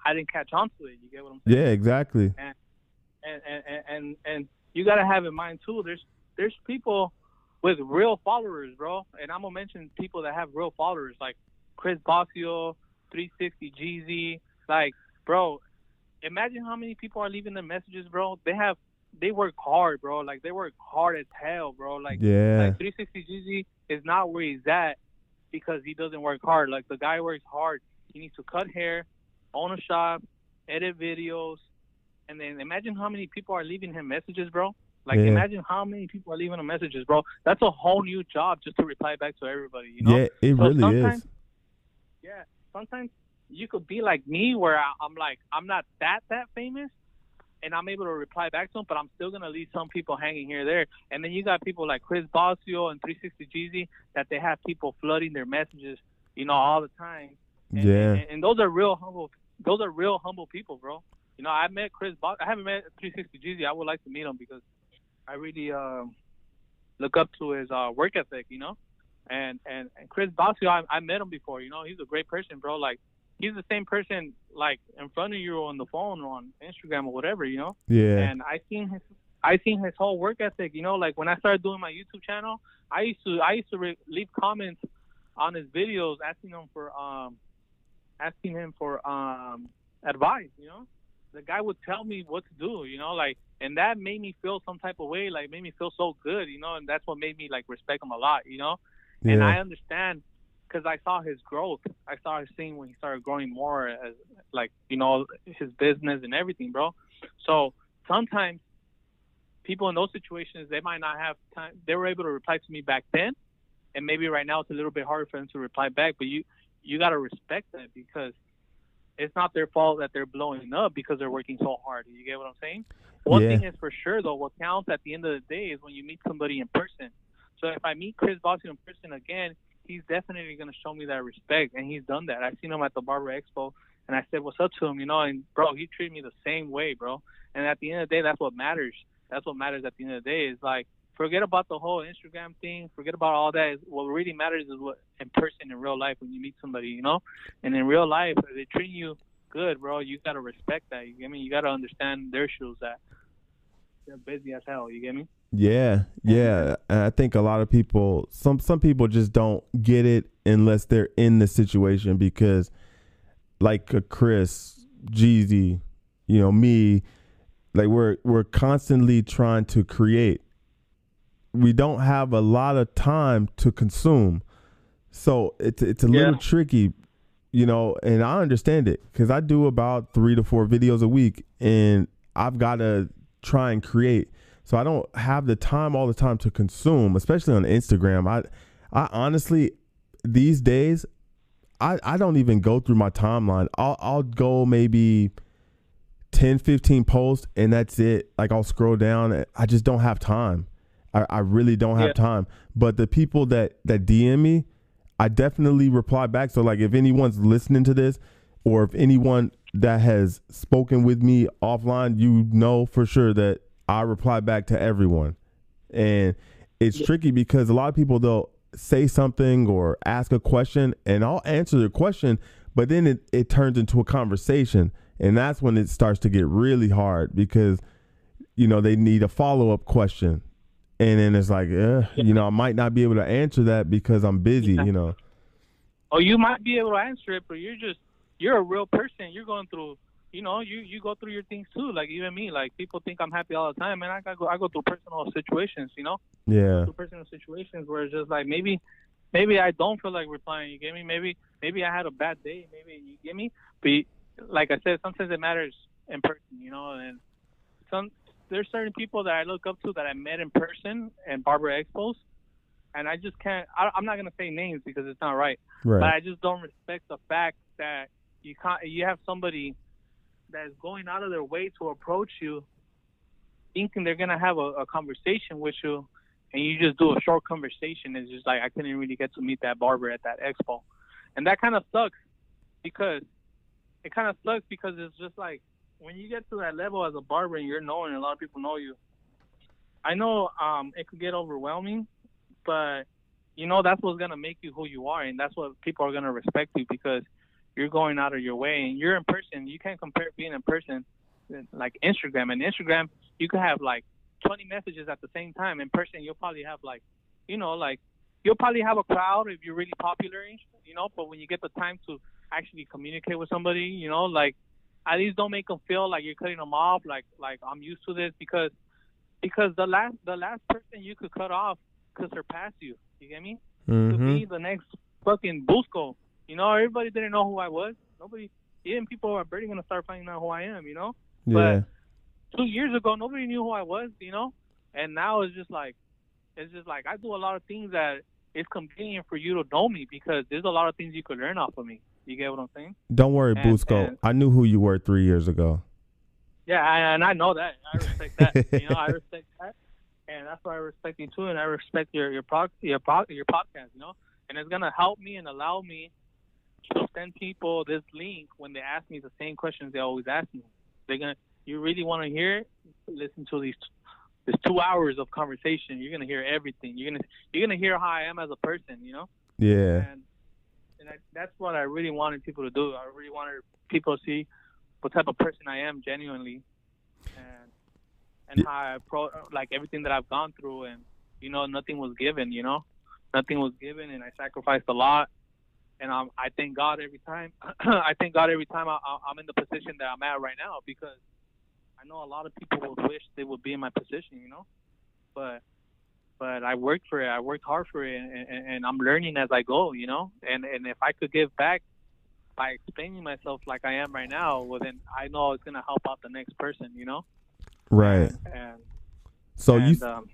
I didn't catch on to it. You get what I'm saying? Yeah, exactly. And and and and, and you gotta have in mind too. There's there's people with real followers, bro. And I'm gonna mention people that have real followers, like Chris Bosio, 360 Jeezy. Like, bro, imagine how many people are leaving the messages, bro. They have they work hard, bro. Like they work hard as hell, bro. Like, yeah. like 360 Jeezy is not where he's at because he doesn't work hard. Like the guy works hard. He needs to cut hair, own a shop, edit videos, and then imagine how many people are leaving him messages, bro. Like Yeah. imagine how many people are leaving him messages, bro. That's a whole new job just to reply back to everybody. You know? Yeah, it So really is. Yeah, sometimes you could be like me, where I, I'm like, I'm not that that famous, and I'm able to reply back to them, but I'm still gonna leave some people hanging here there. And then you got people like Chris Bosio and 360 Jeezy that they have people flooding their messages, you know, all the time. And, Yeah. and, and those are real humble. Those are real humble people, bro. You know, I met Chris. Bos- I haven't met 360 Jeezy. I would like to meet him because I really um, look up to his uh, work ethic. You know, and and, and Chris Bosio, I, I met him before. You know, he's a great person, bro. Like he's the same person like in front of you on the phone or on Instagram or whatever. You know, Yeah. and I seen his I seen his whole work ethic. You know, like when I started doing my YouTube channel, I used to I used to re- leave comments on his videos asking him for um asking him for um advice. You know, the guy would tell me what to do. You know, like and that made me feel some type of way. Like made me feel so good. You know, and that's what made me like respect him a lot. You know, and I understand because I saw his growth. I saw his thing when he started growing more as like you know his business and everything, bro. So sometimes people in those situations they might not have time. They were able to reply to me back then, and maybe right now it's a little bit harder for them to reply back. But you you got to respect that because it's not their fault that they're blowing up because they're working so hard. You get what I'm saying? One Yeah. thing is for sure though, what counts at the end of the day is when you meet somebody in person. So if I meet Chris Bosio in person again, he's definitely going to show me that respect, and he's done that. I've seen him at the Barber Expo, and I said, "What's up to him?" You know, and bro, he treated me the same way, bro. And at the end of the day, that's what matters. That's what matters at the end of the day. Is like forget about the whole Instagram thing. Forget about all that. What really matters is what in person in real life when you meet somebody, you know. And in real life, if they treat you good, bro, you gotta respect that. You get me? You gotta understand their shoes that they're busy as hell. You get me? Yeah, yeah. And I think a lot of people, some some people just don't get it unless they're in the situation because, like Chris, Jeezy, you know me, like we're we're constantly trying to create. We don't have a lot of time to consume, so it's it's a little tricky, you know. And I understand it because I do about three to four videos a week, and I've got to try and create. So I don't have the time all the time to consume, especially on Instagram. I I honestly these days I I don't even go through my timeline. I'll I'll go maybe 10 15 posts and that's it. Like I'll scroll down. I just don't have time. I, I really don't have Yeah. time. But the people that that DM me, I definitely reply back. So like if anyone's listening to this or if anyone that has spoken with me offline, you know for sure that I reply back to everyone. And it's tricky because a lot of people they'll say something or ask a question and I'll answer the question, but then it, it turns into a conversation. And that's when it starts to get really hard because, you know, they need a follow up question. And then it's like, eh, you know, I might not be able to answer that because I'm busy, you know. Oh, you might be able to answer it, but you're just you're a real person. You're going through, you know, you you go through your things too. Like even me, like people think I'm happy all the time, and I got go I go through personal situations, you know, Yeah. through personal situations where it's just like maybe maybe I don't feel like replying. You get me? Maybe maybe I had a bad day. Maybe you get me. But like I said, sometimes it matters in person, you know, and some there's certain people that I look up to that I met in person and Barber Expos, and I just can't. I, I'm not gonna say names because it's not right Right. but I just don't respect the fact that you can't. You have somebody that's going out of their way to approach you, thinking they're gonna have a, a conversation with you, and you just do a short conversation. It's just like I couldn't really get to meet that barber at that expo, and that kind of sucks because it kind of sucks because it's just like when you get to that level as a barber and you're known and a lot of people know you, I know um, it could get overwhelming, but you know that's what's gonna make you who you are, and that's what people are gonna respect you because you're going out of your way and you're in person. You can't compare being in person like Instagram. And Instagram, you could have like 20 messages at the same time. In person, you'll probably have like, you know, like you'll probably have a crowd if you're really popular, you know. But when you get the time to actually communicate with somebody, you know, like at least don't make them feel like you're cutting them off. Like like I'm used to this because because the last the last person you could cut off could surpass you. You get me? Mm-hmm. Could be the next fucking Busco. You know, everybody didn't know who I was. Nobody, even people are barely gonna start finding out who I am. You know. Yeah. But two years ago, nobody knew who I was. You know, and now it's just like it's just like I do a lot of things that it's convenient for you to know me because there's a lot of things you could learn off of me. You get what I'm saying? Don't worry, And- Busco. and- I knew who you were three years ago. Yeah, I- and I know that. I respect that. you know, I respect that, and that's why I respect you too, and I respect your your pro your pro, your podcast. You know, and it's gonna help me and allow me send people this link when they ask me the same questions they always ask me. They're gonna. You really want to hear? it? Listen to these. This two hours of conversation. You're gonna hear everything. You're gonna you're gonna hear how I am as a person. You know. Yeah. and and I, that's what I really wanted people to do. I really wanted people to see what type of person I am genuinely, and and Yeah. how I pro like everything that I've gone through, and you know nothing was given. You know, nothing was given, and I sacrificed a lot. And um, I thank God every time. I thank God every time I, I, I'm in the position that I'm at right now because I know a lot of people would wish they would be in my position. You know, but but I worked for it. I worked hard for it, and, and, and I'm learning as I go. You know, and and if I could give back by explaining myself like I am right now, well then I know it's gonna help out the next person. You know, Right. and So and, you um,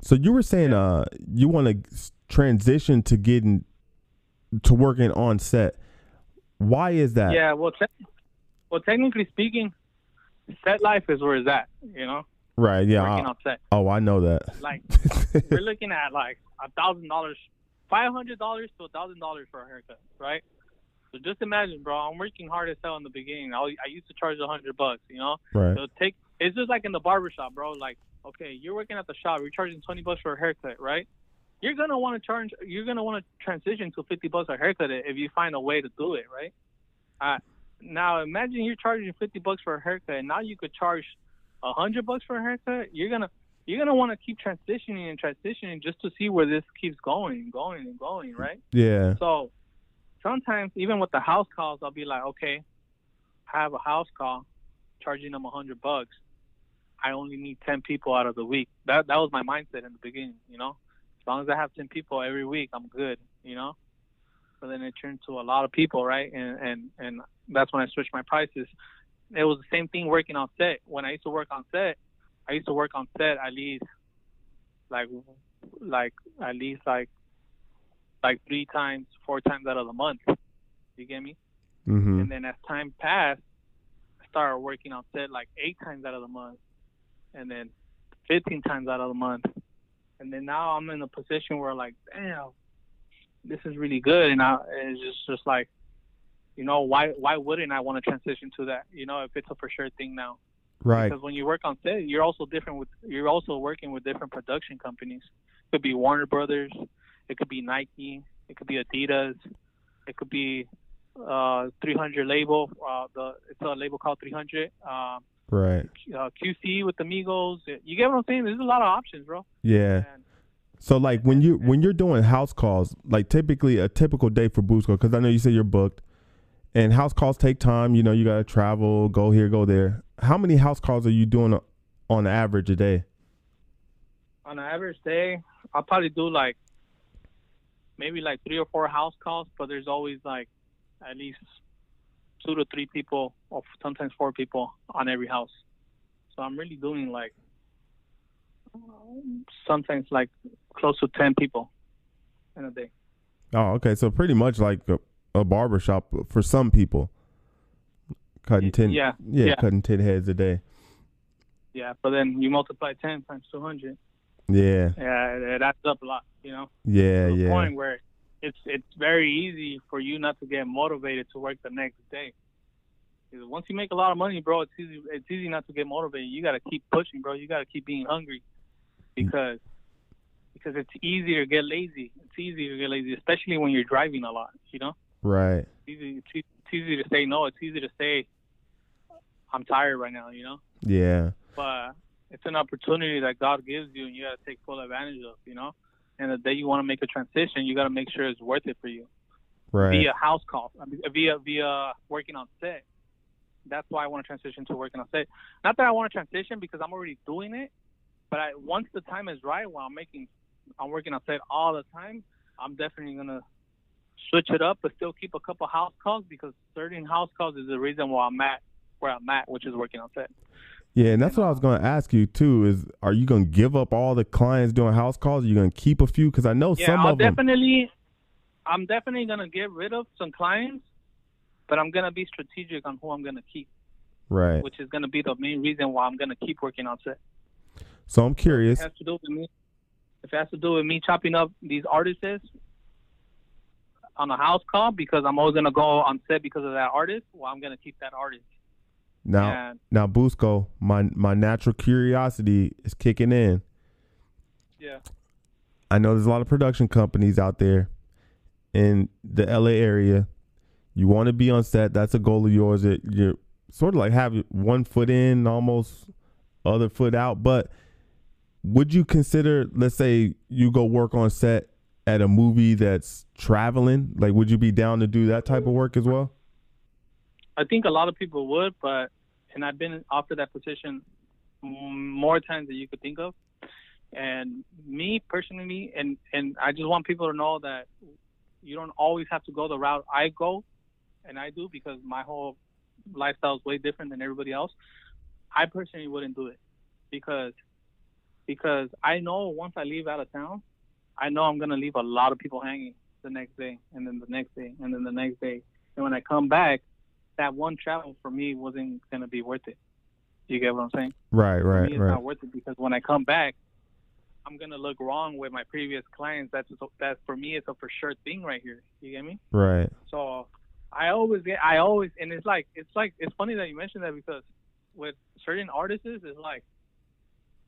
so you were saying uh you want to transition to getting to working on set. Why is that? yeah, well, te- well, technically speaking, set life is where it's at. You know, Right. Yeah. working I- on set. oh, I know that. Like we're looking at like a thousand dollars, five hundred dollars to a thousand dollars for a haircut, right? So just imagine, bro. I'm working hard as hell in the beginning. I, I used to charge a hundred bucks, you know. right. So take it's just like in the barber shop, bro. Like, okay, you're working at the shop, you're charging twenty bucks for a haircut, right? You're gonna want to charge. You're gonna want to transition to fifty bucks a haircut if you find a way to do it, right? Uh, now imagine you're charging fifty bucks for a haircut, and now you could charge a hundred bucks for a haircut. You're gonna you're gonna want to keep transitioning and transitioning just to see where this keeps going and going and going, right? Yeah. So sometimes even with the house calls, I'll be like, okay, I have a house call, charging them a hundred bucks. I only need ten people out of the week. That that was my mindset in the beginning, you know. As long as I have ten people every week, I'm good, you know. But then it turned to a lot of people, right? And and and that's when I switched my prices. It was the same thing working on set. When I used to work on set, I used to work on set at least like like at least like like three times, four times out of the month. You get me? Mhm. And then as time passed, I started working on set like eight times out of the month, and then 15 times out of the month. And then now I'm in a position where like, damn, this is really good, and I, it's just just like, you know, why why wouldn't I want to transition to that? You know, if it's a for sure thing now. Right. Because when you work on set, you're also different with you're also working with different production companies. It could be Warner Brothers, it could be Nike, it could be Adidas, it could be uh 300 label. Uh, the it's a label called 300. Um, Right. uh, QC with the Migos. You get what I'm saying? There's a lot of options, bro. Yeah. And So like when you when you're doing house calls, like typically a typical day for Busco, because I know you say you're booked, and house calls take time. You know, you gotta travel, go here, go there. How many house calls are you doing on average a day? on an average day, I'll probably do like maybe like three or four house calls, but there's always like at least two to three people, or sometimes four people on every house. So I'm really doing like sometimes like close to ten people in a day. Oh, okay. So pretty much like a, a barber shop for some people. Cutting ten, Yeah, yeah, yeah. cutting ten heads a day. yeah. But then you multiply ten times two hundred. Yeah, Yeah, it, adds up a lot, you know. yeah, to the yeah, point where it's it's very easy for you not to get motivated to work the next day. Once you make a lot of money, bro, it's easy it's easy not to get motivated. You gotta keep pushing, bro. You gotta keep being hungry. because because it's easier to get lazy. It's easier to get lazy, especially when you're driving a lot. You know, Right. it's easy. It's easy to say no. It's easy to say I'm tired right now. You know, Yeah. but it's an opportunity that God gives you, and you got to take full advantage of. You know, and the day you want to make a transition, you got to make sure it's worth it for you. Right. via house calls, via via working on set. That's why I want to transition to working on set. Not that I want to transition because I'm already doing it, but I, once the time is right, while I'm making, I'm working on set all the time. I'm definitely gonna switch it up, but still keep a couple house calls because certain house calls is the reason why I'm at where I'm at, which is working on set. Yeah, and that's what I was going to ask you too. Is are you going to give up all the clients doing house calls? Are you going to keep a few? Because I know Yeah, some I'll of them. definitely, I'm definitely gonna get rid of some clients, but I'm gonna be strategic on who I'm gonna keep. Right. which is going to be the main reason why I'm going to keep working on set. So I'm curious. If it has to do with me, if it has to do with me chopping up these artists on a house call because I'm always going to go on set because of that artist, well, I'm going to keep that artist. Now, And now, Busco, my my natural curiosity is kicking in. yeah, I know there's a lot of production companies out there in the LA area. You want to be on set. That's a goal of yours. It, you're sort of like have one foot in, almost other foot out. But would you consider, let's say, you go work on set at a movie that's traveling? Like, would you be down to do that type of work as well? I think a lot of people would, but and I've been offered that position more times than you could think of. And me personally, and and I just want people to know that you don't always have to go the route I go, and I do because my whole lifestyle is way different than everybody else. I personally wouldn't do it because because I know once I leave out of town, I know I'm gonna leave a lot of people hanging the next day, and then the next day, and then the next day. And when I come back, that one travel for me wasn't gonna be worth it. You get what I'm saying? Right, right, me, it's right. not worth it because when I come back, I'm gonna look wrong with my previous clients. That's that for me, it's a for sure thing right here. You get me? Right. So I always get, I always, and it's like, it's like, it's funny that you mentioned that because with certain artists, it's like,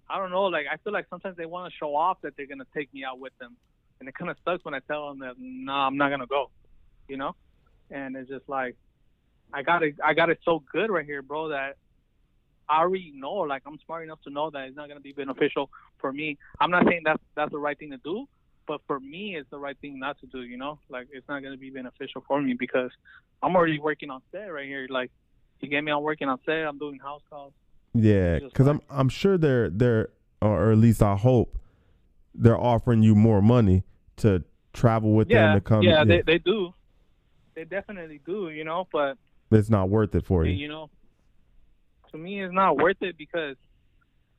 I don't know, like I feel like sometimes they want to show off that they're gonna take me out with them, and it kind of sucks when I tell them that no, I'm not gonna go, you know, and it's just like, I got it, I got it so good right here, bro, that I already know, like I'm smart enough to know that it's not gonna be beneficial for me. I'm not saying that's that's the right thing to do, but for me it's the right thing not to do you know? Like it's not going to be beneficial for me because i'm already working on set right here. Like you get me? I'm working on set. I'm doing house calls. Yeah, because I'm I'm sure they're they're or at least I hope they're offering you more money to travel with them to come. yeah they, they do. They definitely do you know? But it's not worth it for you. you know to me it's not worth it because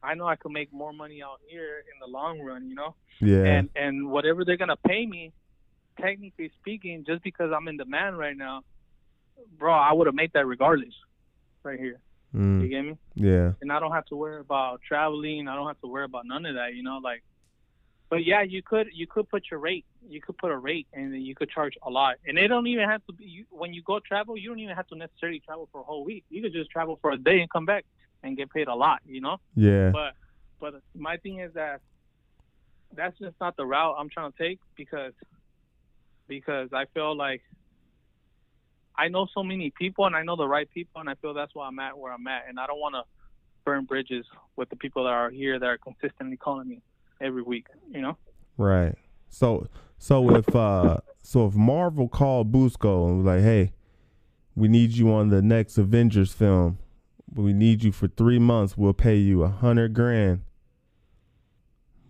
i know i could make more money out here in the long run you know Yeah, and and whatever they're gonna pay me, technically speaking, just because I'm in demand right now, bro, I would have made that regardless, right here. Mm. You get me? yeah, And I don't have to worry about traveling. I don't have to worry about none of that. You know, like. But yeah, you could you could put your rate. You could put a rate, and then you could charge a lot. And it don't even have to be you, when you go travel. You don't even have to necessarily travel for a whole week. You could just travel for a day and come back and get paid a lot. You know. yeah, But but my thing is that that's just not the route I'm trying to take because because I feel like I know so many people and I know the right people and I feel that's why I'm at where I'm at and I don't want to burn bridges with the people that are here that are consistently calling me every week. You know? right. So so if uh so if Marvel called Busco and was like, hey, we need you on the next Avengers film, we need you for three months. We'll pay you a hundred grand.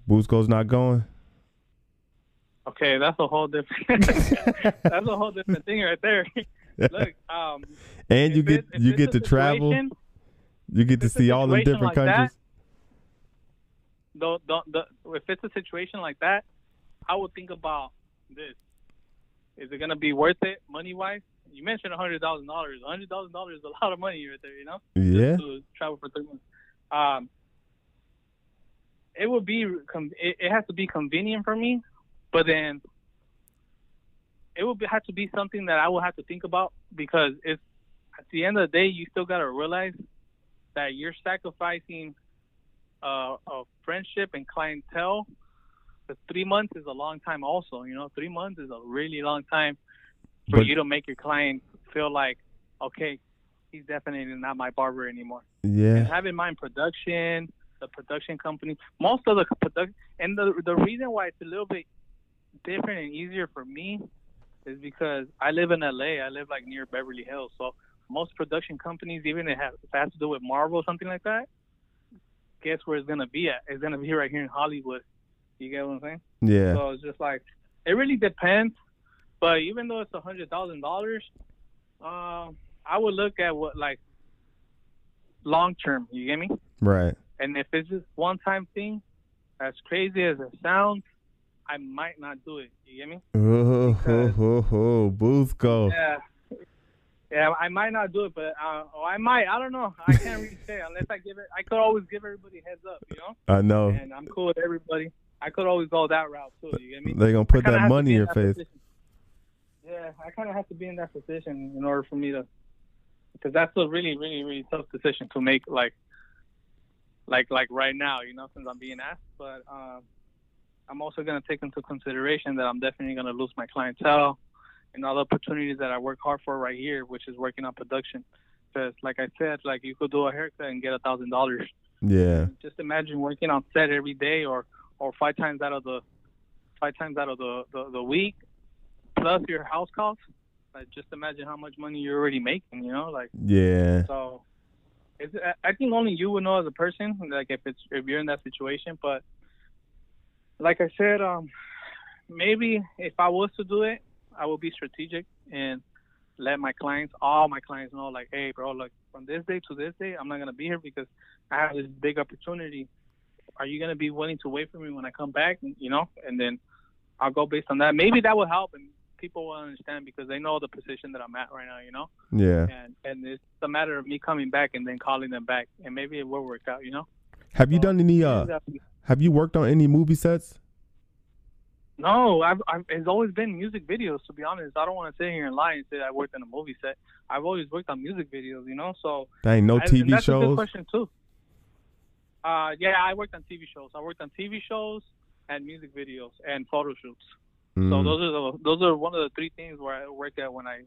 Busco's not going. Okay, that's a whole different that's a whole different thing right there. Look, um, and you get it- you get to travel. You get to see all the different like countries. The, the, the, if it's a situation like that, I would think about this. Is it going to be worth it money wise? You mentioned a hundred thousand dollars. A hundred thousand dollars is a lot of money right there, you know, yeah, to travel for three months. Um, it would be com- it, it has to be convenient for me, but then it would be, have to be something that I will have to think about because it's at the end of the day, you still got to realize that you're sacrificing uh, a friendship and clientele, the three months is a long time. Also, you know, three months is a really long time for But- you to make your client feel like, okay, he's definitely not my barber anymore. And Yeah. have in mind production, the production company, most of the production, and the the reason why it's a little bit different and easier for me is because I live in LA. I live like near Beverly Hills, so most production companies, even if it has, if it has to do with Marvel or something like that, guess where it's gonna be at? It's gonna be right here in Hollywood. You get what I'm saying? Yeah. So it's just like it really depends. But even though it's a hundred thousand dollars, um, I would look at what like long term. You get me? Right. And if it's just one time thing, as crazy as it sounds, I might not do it. You get me? Oh, Because- ho, ho, ho. Busco. Yeah. Yeah, I might not do it, but uh, or I might. I don't know. I can't really say unless I give it. I could always give everybody a heads up, you know. I know. And I'm cool with everybody. I could always go that route too. You get me? They're gonna put that money in your face. position. Yeah, I kind of have to be in that position in order for me to, because that's a really, really, really tough decision to make. Like, like, like right now, you know, since I'm being asked. But um, I'm also gonna take into consideration that I'm definitely gonna lose my clientele and all the opportunities that I work hard for right here, which is working on production. Because, like I said, like you could do a haircut and get a thousand dollars Yeah. just imagine working on set every day or or five times out of the five times out of the the, the week plus your house costs like just imagine how much money you're already making you know like Yeah. so it's, I- i think only you would know as a person like if it's if you're in that situation but like i said um maybe if i was to do it i will be strategic and let my clients all my clients know like hey bro like from this day to this day i'm not going to be here because i have this big opportunity are you going to be willing to wait for me when i come back you know and then i'll go based on that maybe that will help and people will understand because they know the position that i'm at right now you know Yeah. and and it's a matter of me coming back and then calling them back, and maybe it will work out. You know. Have you So, done any uh have you worked on any movie sets? No, I've, I've it's always been music videos. To be honest, I don't want to sit here and lie and say I worked in a movie set. I've always worked on music videos. You know, so Dang, no I- TV that's a good question too. Uh, yeah, I worked on TV shows. I worked on TV shows and music videos and photo shoots. So Mm. those are the, those are one of the three things where I work at when I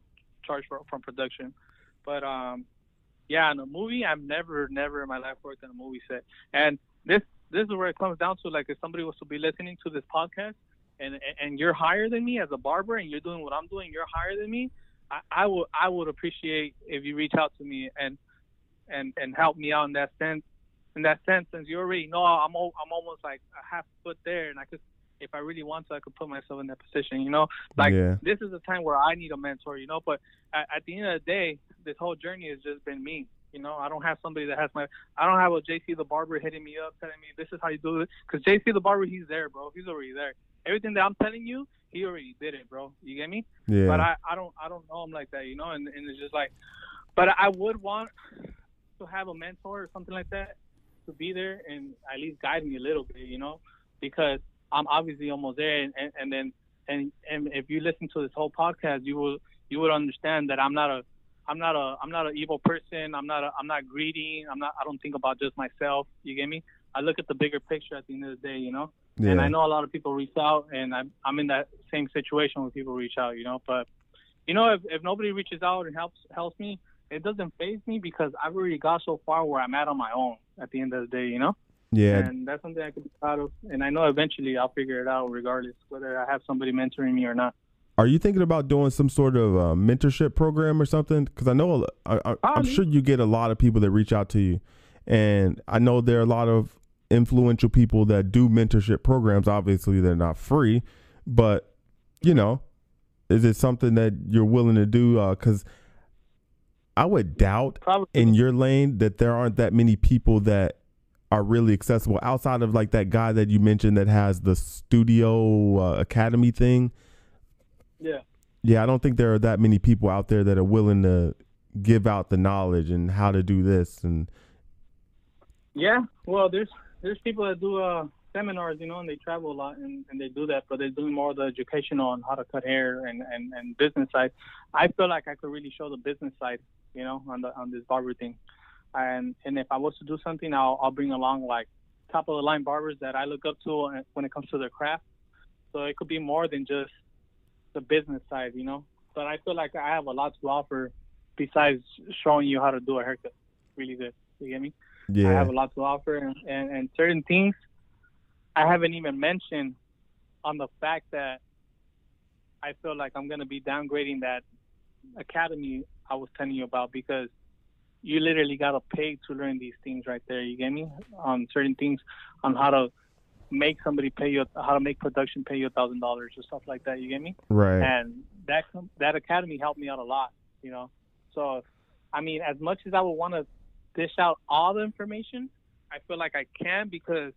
charge for from production. But um, yeah, in a movie, I've never never in my life worked in a movie set. And this this is where it comes down to like if somebody was to be listening to this podcast and and you're higher than me as a barber and you're doing what I'm doing, you're higher than me. I, I would I would appreciate if you reach out to me and and and help me out in that sense. In that sense, since you already know I'm al- I'm almost like a half foot there, and I could if I really want to, I could put myself in that position. You know, like yeah. this is a time where I need a mentor, you know. But at, at the end of the day, this whole journey has just been me. You know, I don't have somebody that has my. I don't have a JC the barber hitting me up telling me this is how you do it. Because JC the barber, he's there, bro. He's already there. Everything that I'm telling you, he already did it, bro. You get me? Yeah. But I, I don't I don't know him like that, you know. And, and it's just like, but I would want to have a mentor or something like that to be there and at least guide me a little bit, you know, because I'm obviously almost there. And, and, and then and and if you listen to this whole podcast, you will you would understand that I'm not a I'm not a I'm not an evil person. I'm not a, I'm not greedy. I'm not I don't think about just myself. You get me? I look at the bigger picture at the end of the day, you know. Yeah. And I know a lot of people reach out, and I'm I'm in that same situation where people reach out, you know. But you know, if if nobody reaches out and helps helps me, it doesn't phase me because I've already got so far where I'm at on my own. At the end of the day, you know. yeah. And that's something I can be proud of. And I know eventually I'll figure it out, regardless whether I have somebody mentoring me or not. Are you thinking about doing some sort of uh, mentorship program or something? Because I know I, I, I'm sure you get a lot of people that reach out to you, and I know there are a lot of influential people that do mentorship programs. Obviously, they're not free, but you know, is it something that you're willing to do? Because I would doubt Probably. in your lane that there aren't that many people that are really accessible outside of like that guy that you mentioned that has the studio uh, academy thing yeah. yeah i don't think there are that many people out there that are willing to give out the knowledge and how to do this and Yeah, well, there's there's people that do uh, seminars, you know, and they travel a lot and, and they do that, but they're doing more of the educational on how to cut hair and, and, and business side. I feel like I could really show the business side, you know, on the on this barber thing. And and if I was to do something, I'll I'll bring along like top of the line barbers that I look up to when it comes to their craft. So it could be more than just the business side, you know. But I feel like I have a lot to offer besides showing you how to do a haircut really good. You get me? Yeah. I have a lot to offer, and, and, and certain things I haven't even mentioned on the fact that I feel like I'm gonna be downgrading that academy I was telling you about because you literally gotta pay to learn these things right there. You get me? On certain things, on how to make somebody pay you, how to make production pay you a thousand dollars or stuff like that. You get me? Right. And that that academy helped me out a lot. You know, so I mean, as much as I would want to dish out all the information, I feel like I can because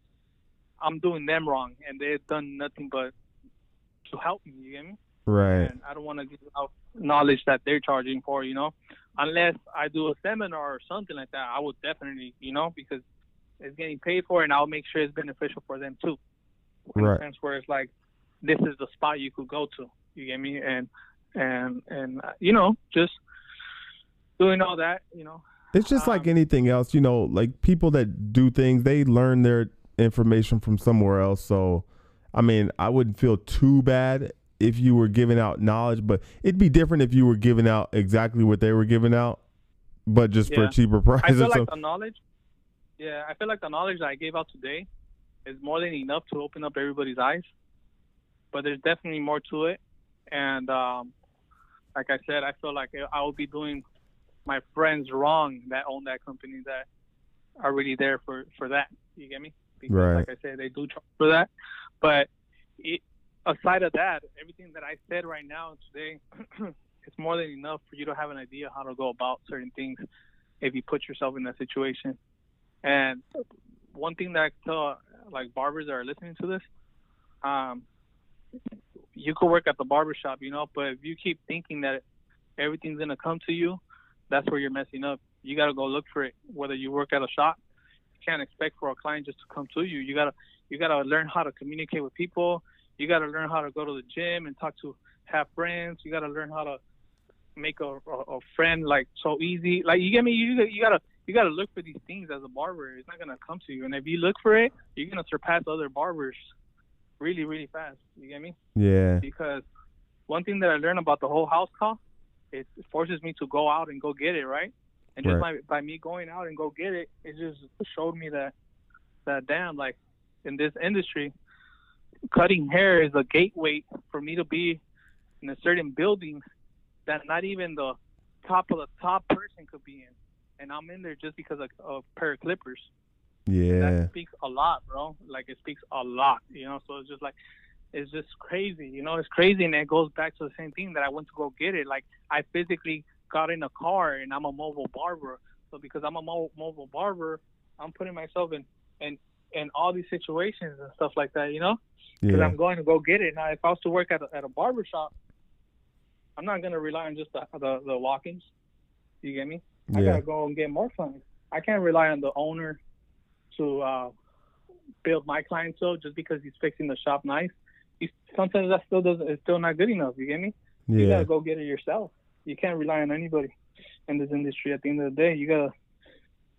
I'm doing them wrong and they've done nothing but to help me. You get me? Right. And I don't want to give out knowledge that they're charging for. You know, unless I do a seminar or something like that, I would definitely, you know, because it's getting paid for, and I'll make sure it's beneficial for them too. In Right. a sense where it's like, this is the spot you could go to. You get me? And and and uh, you know, just doing all that. You know, It's just like Um, anything else, you know, like people that do things, they learn their information from somewhere else. So, I mean, I wouldn't feel too bad if you were giving out knowledge, but it'd be different if you were giving out exactly what they were giving out, but just for a cheaper price. I feel like something. the knowledge. Yeah, I feel like the knowledge that I gave out today is more than enough to open up everybody's eyes. But there's definitely more to it, and um, like I said, I feel like I will be doing my friends wrong that own that company that are really there for for that. You get me? Because Right. like I said, they do charge for that. But it, aside of that, everything that I said right now today, it's more than enough for you to have an idea how to go about certain things if you put yourself in that situation. And one thing that I tell like barbers that are listening to this, um, you could work at the barber shop, you know, but if you keep thinking that everything's gonna come to you, that's where you're messing up. You gotta go look for it. Whether you work at a shop, you can't expect for a client just to come to you. You gotta you gotta learn how to communicate with people. You gotta learn how to go to the gym and talk to have friends. You gotta learn how to make a, a, a friend like so easy. Like you get me? You you gotta you gotta look for these things as a barber. It's not gonna come to you, and if you look for it, you're gonna surpass other barbers really really fast. You get me? yeah. because one thing that I learned about the whole house call, it forces me to go out and go get it, right? And just by, by me going out and go get it, it just showed me that that damn, like in this industry, cutting hair is a gateway for me to be in a certain building that not even the top of the top person could be in, and I'm in there just because of a pair of clippers Yeah. that speaks a lot, bro. Like it speaks a lot, you know. So it's just like it's just crazy, you know. It's crazy, and it goes back to the same thing that I went to go get it. Like I physically got in a car, and I'm a mobile barber. So because I'm a mo- mobile barber, I'm putting myself in in in all these situations and stuff like that, you know. Because Yeah. I'm going to go get it. Now, if I was to work at a, at a barber shop, I'm not gonna rely on just the the, the walk-ins. You get me? Yeah. I gotta go and get more clients. I can't rely on the owner to uh, build my clientele just because he's fixing the shop nice. Sometimes that still doesn't. It's still not good enough. You get me? You gotta go get it yourself. You can't rely on anybody in this industry. At the end of the day, you gotta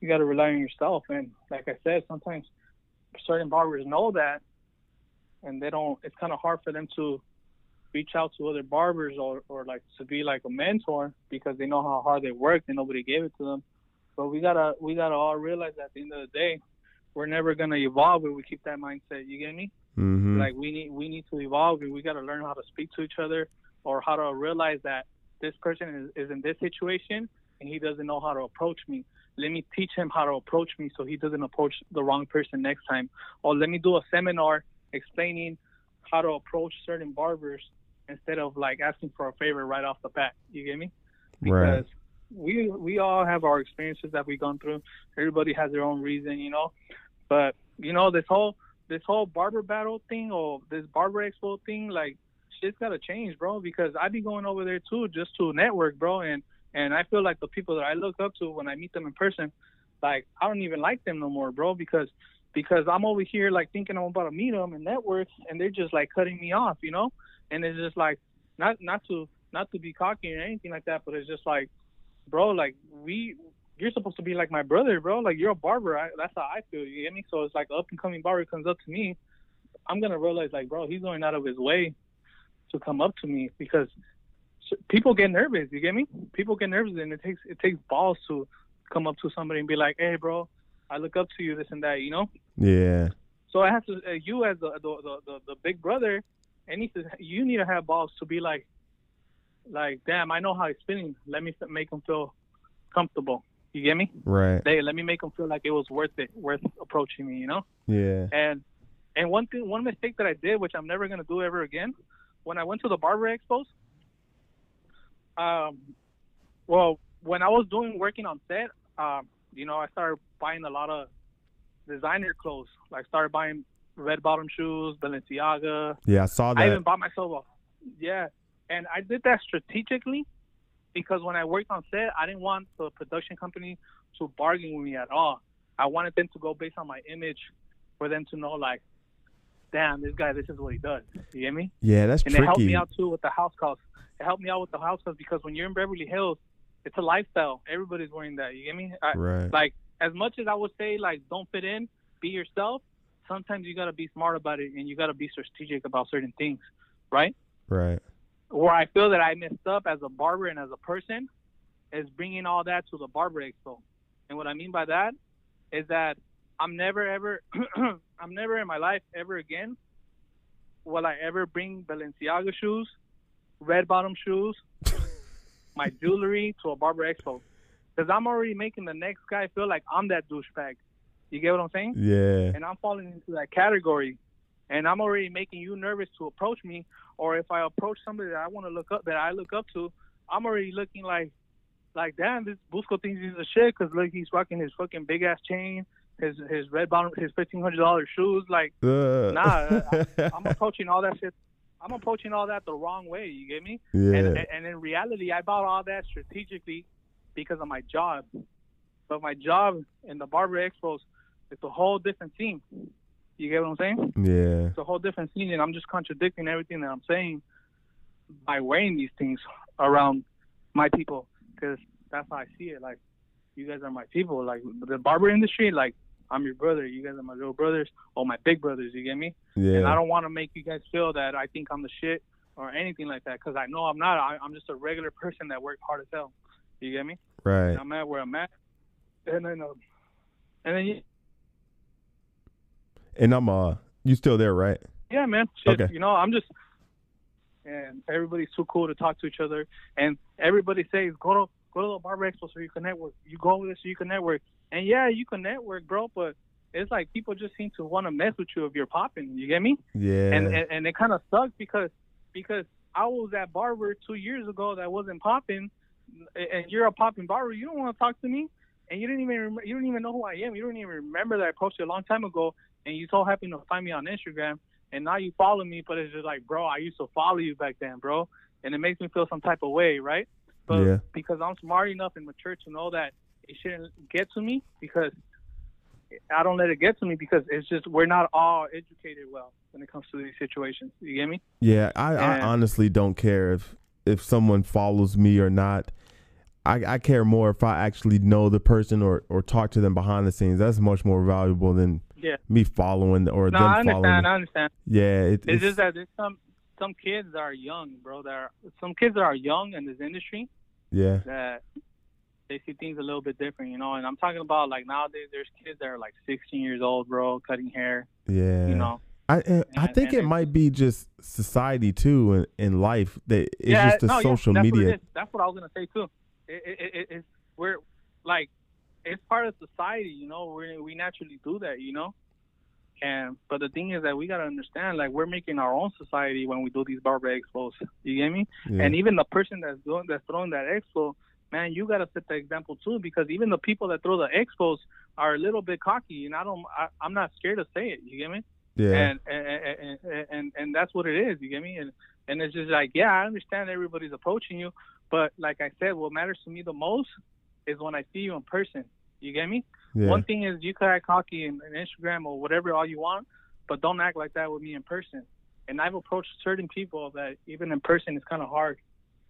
you gotta rely on yourself. And like I said, sometimes certain barbers know that, and they don't. It's kind of hard for them to reach out to other barbers or, or like to be like a mentor because they know how hard they worked and nobody gave it to them. But we gotta we gotta all realize at the end of the day, we're never gonna evolve if we keep that mindset. You get me? Mm-hmm. Like we need we need to evolve and we gotta learn how to speak to each other or how to realize that this person is, is in this situation and he doesn't know how to approach me. Let me teach him how to approach me so he doesn't approach the wrong person next time. Or let me do a seminar explaining how to approach certain barbers instead of like asking for a favor right off the bat. You get me? right. because we we all have our experiences that we've gone through. Everybody has their own reason, you know. But you know this whole this whole barber battle thing or this barber expo thing, like shit's gotta change, bro. Because I be going over there too just to network, bro. And and I feel like the people that I look up to when I meet them in person, like I don't even like them no more, bro. Because because I'm over here like thinking I'm about to meet them and network, and they're just like cutting me off, you know. And it's just like not not to not to be cocky or anything like that, but it's just like bro, like we you're supposed to be like my brother, bro. Like you're a barber. I, that's how I feel. You get me? So it's like up and coming barber comes up to me, I'm gonna realize like, bro, he's going out of his way to come up to me because people get nervous. You get me? People get nervous, and it takes it takes balls to come up to somebody and be like, hey, bro, I look up to you, this and that. You know? Yeah. So I have to, uh, you as the the, the the the big brother, and needs to, you need to have balls to be like, like, damn, I know how he's feeling. Let me make him feel comfortable. You get me? Right. They let me make them feel like it was worth it, worth approaching me. You know? Yeah. And and one thing, one mistake that I did, which I'm never gonna do ever again, when I went to the barber expos, um, well, when I was doing working on set, um, you know, I started buying a lot of designer clothes. Like started buying red bottom shoes, Balenciaga. Yeah, I saw that. I even bought myself a yeah, and I did that strategically because when I worked on set, I didn't want the production company to bargain with me at all. I wanted them to go based on my image, for them to know like, damn, this guy, this is what he does. You get me? yeah, that's And tricky. it helped me out too with the house calls. It helped me out with the house calls because when you're in Beverly Hills, it's a lifestyle. Everybody's wearing that. You get me? I, Right. Like as much as I would say like don't fit in, be yourself. Sometimes you gotta be smart about it and you gotta be strategic about certain things, right? Right. Where I feel that I messed up as a barber and as a person is bringing all that to the barber expo. And what I mean by that is that I'm never ever, I'm never in my life ever again will I ever bring Balenciaga shoes, red bottom shoes, my jewelry to a barber expo. Because I'm already making the next guy feel like I'm that douchebag. You get what I'm saying? Yeah. and I'm falling into that category, and I'm already making you nervous to approach me, or if I approach somebody that I want to look up, that I look up to, I'm already looking like, like damn, this Busco thinks he's a shit because look, he's rocking his fucking big ass chain, his his red bottom, his fifteen hundred dollars shoes. Like, Uh, nah, I, I'm approaching all that shit. I'm approaching all that the wrong way. You get me? yeah. And, and, and in reality, I bought all that strategically because of my job. But my job in the barber expos, it's a whole different scene. You get what I'm saying? yeah. It's a whole different scene, and I'm just contradicting everything that I'm saying by weighing these things around my people because that's how I see it. Like, you guys are my people. Like the barber industry, like I'm your brother. You guys are my little brothers or my big brothers. You get me? Yeah. And I don't want to make you guys feel that I think I'm the shit or anything like that because I know I'm not. I, I'm just a regular person that worked hard as hell. You get me? Right. And I'm at where I'm at. And then, uh, and then, yeah, And I'm uh you still there, right? yeah, man. Shit, Okay. You know, I'm just, and everybody's too cool to talk to each other. And everybody says, go to go to the barber expo so you can network. You go over there so you can network. And yeah, you can network, bro. But it's like people just seem to want to mess with you if you're popping. You get me? Yeah. and and, and it kind of sucks because because I was at barber two years ago that wasn't popping, and you're a popping barber. You don't want to talk to me, and you didn't even rem- you don't even know who I am. You don't even remember that I posted a long time ago, and you so happen to find me on Instagram, and now you follow me. But it's just like, bro, I used to follow you back then, bro, and it makes me feel some type of way, right? But Yeah. because I'm smart enough and mature to know that it shouldn't get to me because I don't let it get to me because it's just we're not all educated well when it comes to these situations. You get me? Yeah, I, I honestly don't care if if someone follows me or not. I, I care more if I actually know the person or, or talk to them behind the scenes. That's much more valuable than Yeah. me following or No, them I following. understand. me. I understand. Yeah, it, It's, it's, just that there's some some kids that are young, bro. That are some kids that are young in this industry yeah, that they see things a little bit different, you know. And I'm talking about like nowadays, there's kids that are like 16 years old, bro, cutting hair, yeah. you know. I and I think and it might be just society too in, in life that it's yeah, just the no, yeah, social that's What media. is. That's what I was gonna say too. It, it, it, it's we're like it's part of society, you know. We we naturally do that, you know. And but the thing is that we gotta understand, like we're making our own society when we do these barber expos. You get me? Yeah. And even the person that's doing that's throwing that expo, man, you gotta set the example too, because even the people that throw the expos are a little bit cocky, and I don't, I, I'm not scared to say it. You get me? yeah, and and, and and and and that's what it is. You get me? And and it's just like, yeah, I understand everybody's approaching you, but like I said, what matters to me the most is when I see you in person. You get me? yeah, One thing is you can act cocky in, in Instagram or whatever all you want, but don't act like that with me in person. And I've approached certain people that even in person it's kind of hard.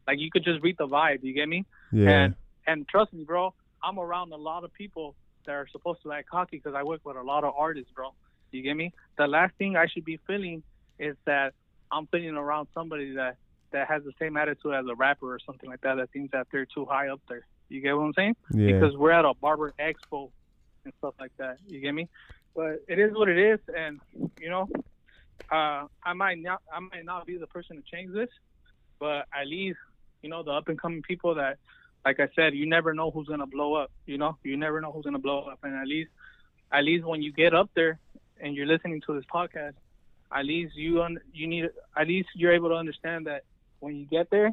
Like you could just read the vibe. You get me? yeah, And and trust me, bro, I'm around a lot of people that are supposed to act cocky because I work with a lot of artists, bro. You get me? The last thing I should be feeling is that I'm feeling around somebody that that has the same attitude as a rapper or something like that that thinks that they're too high up there. You get what I'm saying? Yeah. Because we're at a barber expo and stuff like that. You get me? But it is what it is, and you know, uh, I might not I might not be the person to change this, but at least you know the up and coming people that, like I said, you never know who's gonna blow up. You know, you never know who's gonna blow up, and at least, at least when you get up there and you're listening to this podcast, at least you un- you need at least you're able to understand that when you get there,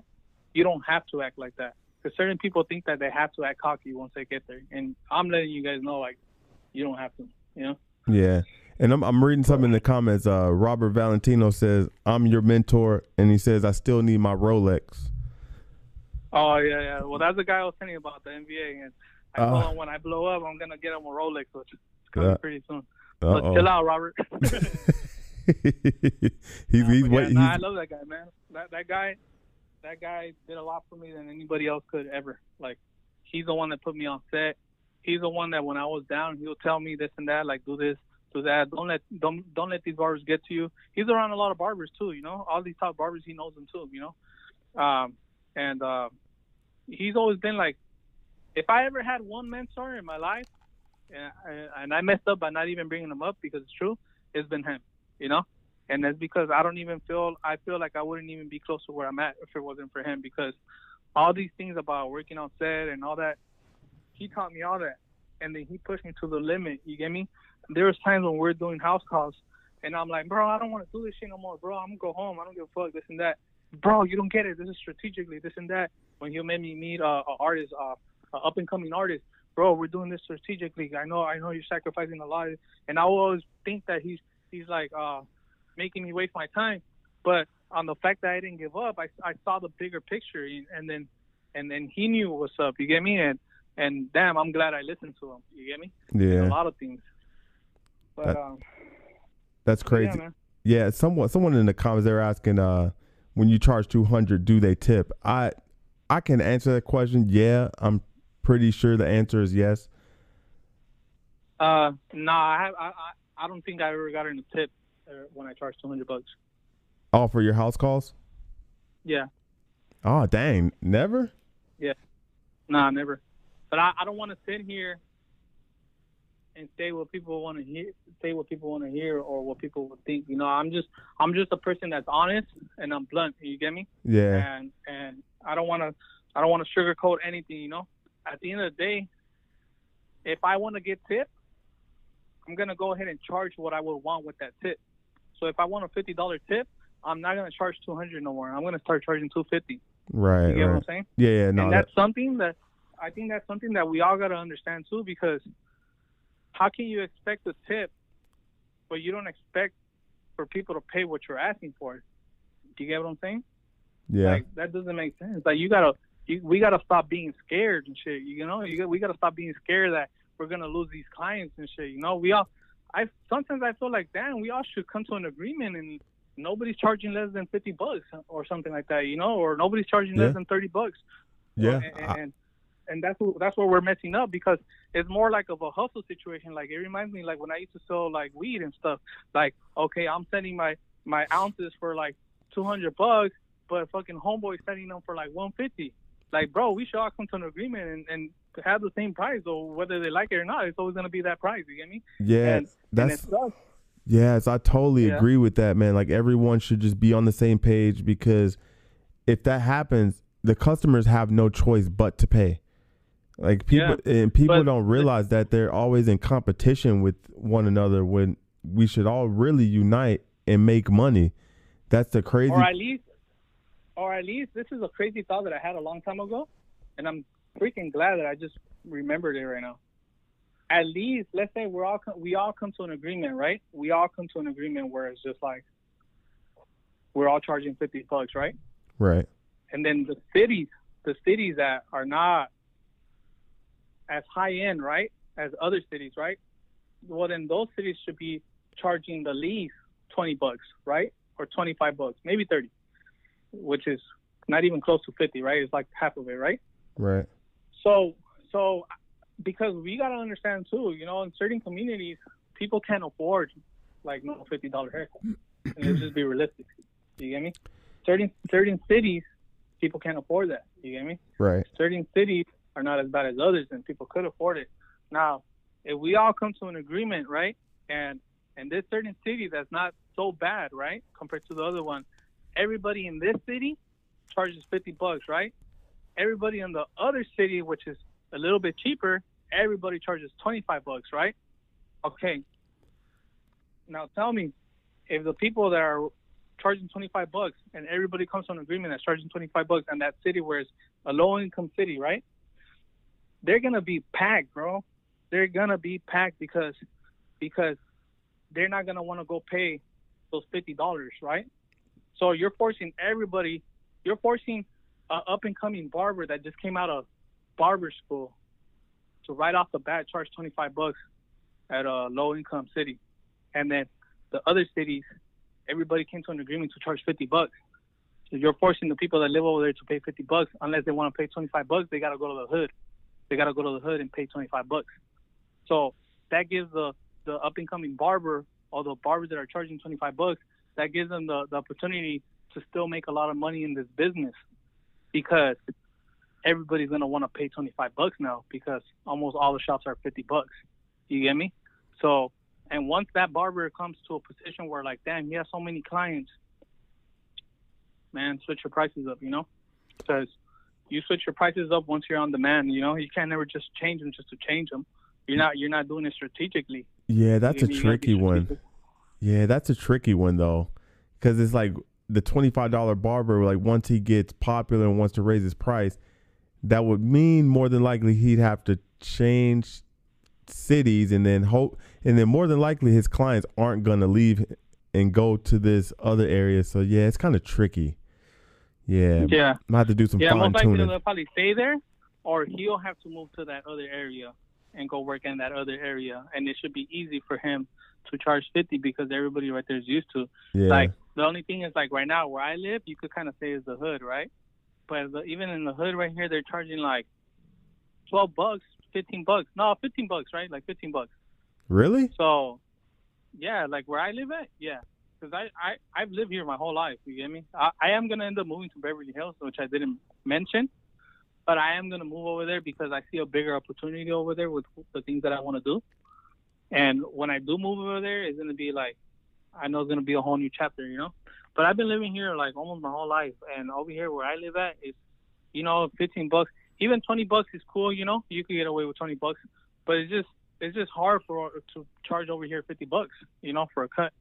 you don't have to act like that. Because certain people think that they have to act cocky once they get there, and I'm letting you guys know like you don't have to. You know. Yeah. And I'm, I'm reading something in the comments. Uh, Robert Valentino says, I'm your mentor. And he says, I still need my Rolex. Oh yeah, yeah. Well, that's the guy I was telling you about the NBA, and I told Uh. him when I blow up, I'm gonna get him a Rolex, which is coming Yeah. pretty soon. Uh But chill out, Robert. he's he's, Nah, but wait, yeah, nah, I love that guy, man. That that guy, that guy did a lot for me than anybody else could ever. Like, he's the one that put me on set. He's the one that when I was down, he'll tell me this and that, like do this, do that. Don't let don't don't let these barbers get to you. He's around a lot of barbers too, you know. All these top barbers, he knows them too, you know. Um, and uh, he's always been like, if I ever had one mentor in my life, and I, and I messed up by not even bringing him up because it's true, it's been him, you know and that's because I don't even feel I feel like I wouldn't even be close to where I'm at if it wasn't for him because all these things about working on set and all that he taught me all that. And then he pushed me to the limit you get me? There was times when we're doing house calls and I'm like bro I don't want to do this shit no more. Bro I'm gonna go home. I don't give a fuck this and that. Bro you don't get it. This is strategically this and that. When he made me meet uh, a artist uh, up and coming artist bro we're doing this strategically. I know I know you're sacrificing a lot. And I always think that he's he's like uh making me waste my time. But on the fact that I didn't give up, I, I saw the bigger picture, and then and then he knew what's up. You get me? And and damn, I'm glad I listened to him. You get me? Yeah. A lot of things. But That- um, that's crazy. yeah. Yeah, someone someone in the comments they're asking, uh, when you charge two hundred, do they tip? I I can answer that question. Yeah, I'm pretty sure the answer is yes. Uh, nah, I, have, I I I don't think I ever got in a tip when I charge 200 bucks. All for your house calls? Yeah, Oh dang, never. Yeah. Nah, never. But I, I don't want to sit here and say what people want to hear, say what people want to hear, or what people would think. You know, I'm just I'm just a person that's honest and I'm blunt. You get me? Yeah, and and I don't want to I don't want to sugarcoat anything. You know, at the end of the day, if I want to get tipped, I'm gonna go ahead and charge what I would want with that tip. So if I want a fifty dollar tip, I'm not gonna charge two hundred no more. I'm gonna start charging two fifty. right, You get what. I'm saying? Yeah, yeah, no, and that, that's something that I think that's something that we all gotta understand too, because how can you expect a tip, but you don't expect for people to pay what you're asking for? Do you get what I'm saying? yeah, Like that doesn't make sense. Like you gotta, you, we gotta stop being scared and shit. You know, you we gotta stop being scared that we're gonna lose these clients and shit. You know, we all. I sometimes I feel like, damn, we all should come to an agreement and nobody's charging less than fifty bucks or something like that. You know, or nobody's charging Yeah. less than thirty bucks. yeah. and, and and that's what, that's where we're messing up because it's more like of a hustle situation. Like it reminds me like when I used to sell like weed and stuff. Like okay, I'm selling my my ounces for like two hundred bucks, but fucking homeboy selling them for like one fifty. Like bro, we should all come to an agreement and, and have the same price, or whether they like it or not, it's always gonna be that price. You get me? yeah, and, that's and. Yes, I totally Yeah. agree with that, man. Like everyone should just be on the same page because if that happens, the customers have no choice but to pay. Like people and people but- don't realize that they're always in competition with one another when we should all really unite and make money. That's the crazy or at least, or at least, this is a crazy thought that I had a long time ago, and I'm freaking glad that I just remembered it right now. At least, let's say we're all we all come to an agreement, right? We all come to an agreement where it's just like we're all charging fifty bucks, right? right. And then the cities, the cities that are not as high end, right, as other cities, right? Well, then those cities should be charging the least twenty bucks, right, or twenty five bucks, maybe thirty, which is not even close to fifty, right? It's like half of it, right? Right. So, so because we gotta understand too. You know, in certain communities, people can't afford like no fifty dollar haircut. And let's just be realistic. You get me? Certain certain cities, people can't afford that. You get me? Right. Certain cities are not as bad as others, and people could afford it. Now, if we all come to an agreement, right, and and this certain city that's not so bad, right, compared to the other one, everybody in this city charges fifty bucks, right? Everybody in the other city, which is a little bit cheaper, everybody charges twenty five bucks, right? Okay. Now tell me, if the people that are charging 25 bucks and everybody comes to an agreement that's charging 25 bucks and that city where it's a low income city, right? They're gonna be packed, bro. They're gonna be packed because because they're not gonna want to go pay those fifty dollars, right? So you're forcing everybody. You're forcing an up and coming barber that just came out of barber school to right off the bat charge 25 bucks at a low income city, and then the other cities, everybody came to an agreement to charge 50 bucks. So you're forcing the people that live over there to pay 50 bucks unless they want to pay 25 bucks. They gotta go to the hood. They gotta go to the hood and pay 25 bucks. So that gives the the up and coming barber or the barbers that are charging 25 bucks, that gives them the, the opportunity to still make a lot of money in this business because everybody's gonna want to pay 25 bucks now because almost all the shops are 50 bucks. You get me? So, and once that barber comes to a position where like, damn, he has so many clients, man, switch your prices up, you know, because you switch your prices up once you're on demand. You know, you can't never just change them just to change them. You're not you're not doing it strategically. Yeah, that's a You- tricky one. Yeah, that's a tricky one though, because it's like the twenty five dollar barber. Like once he gets popular and wants to raise his price, that would mean more than likely he'd have to change cities, and then hope, and then more than likely his clients aren't gonna leave and go to this other area. So yeah, it's kind of tricky. Yeah, Yeah. I have to do some Yeah, fine most likely tuning. they'll probably stay there, or he'll have to move to that other area and go work in that other area, and it should be easy for him to charge fifty because everybody right there is used to. Yeah, Like the only thing is like right now where I live, you could kind of say is the hood, right? But the, even in the hood right here, they're charging like twelve bucks, fifteen bucks. No, fifteen bucks, right? Like fifteen bucks. really? So, yeah, like where I live at, yeah. Because I, I, I've lived here my whole life, you get me? I, I am going to end up moving to Beverly Hills, which I didn't mention. But I am going to move over there because I see a bigger opportunity over there with the things that I want to do. And when I do move over there, it's going to be like, I know it's going to be a whole new chapter, you know? But I've been living here like almost my whole life. And over here where I live at, it's, you know, 15 bucks. Even 20 bucks is cool, you know? You can get away with 20 bucks. But it's just, it's just hard for to charge over here 50 bucks, you know, for a cut.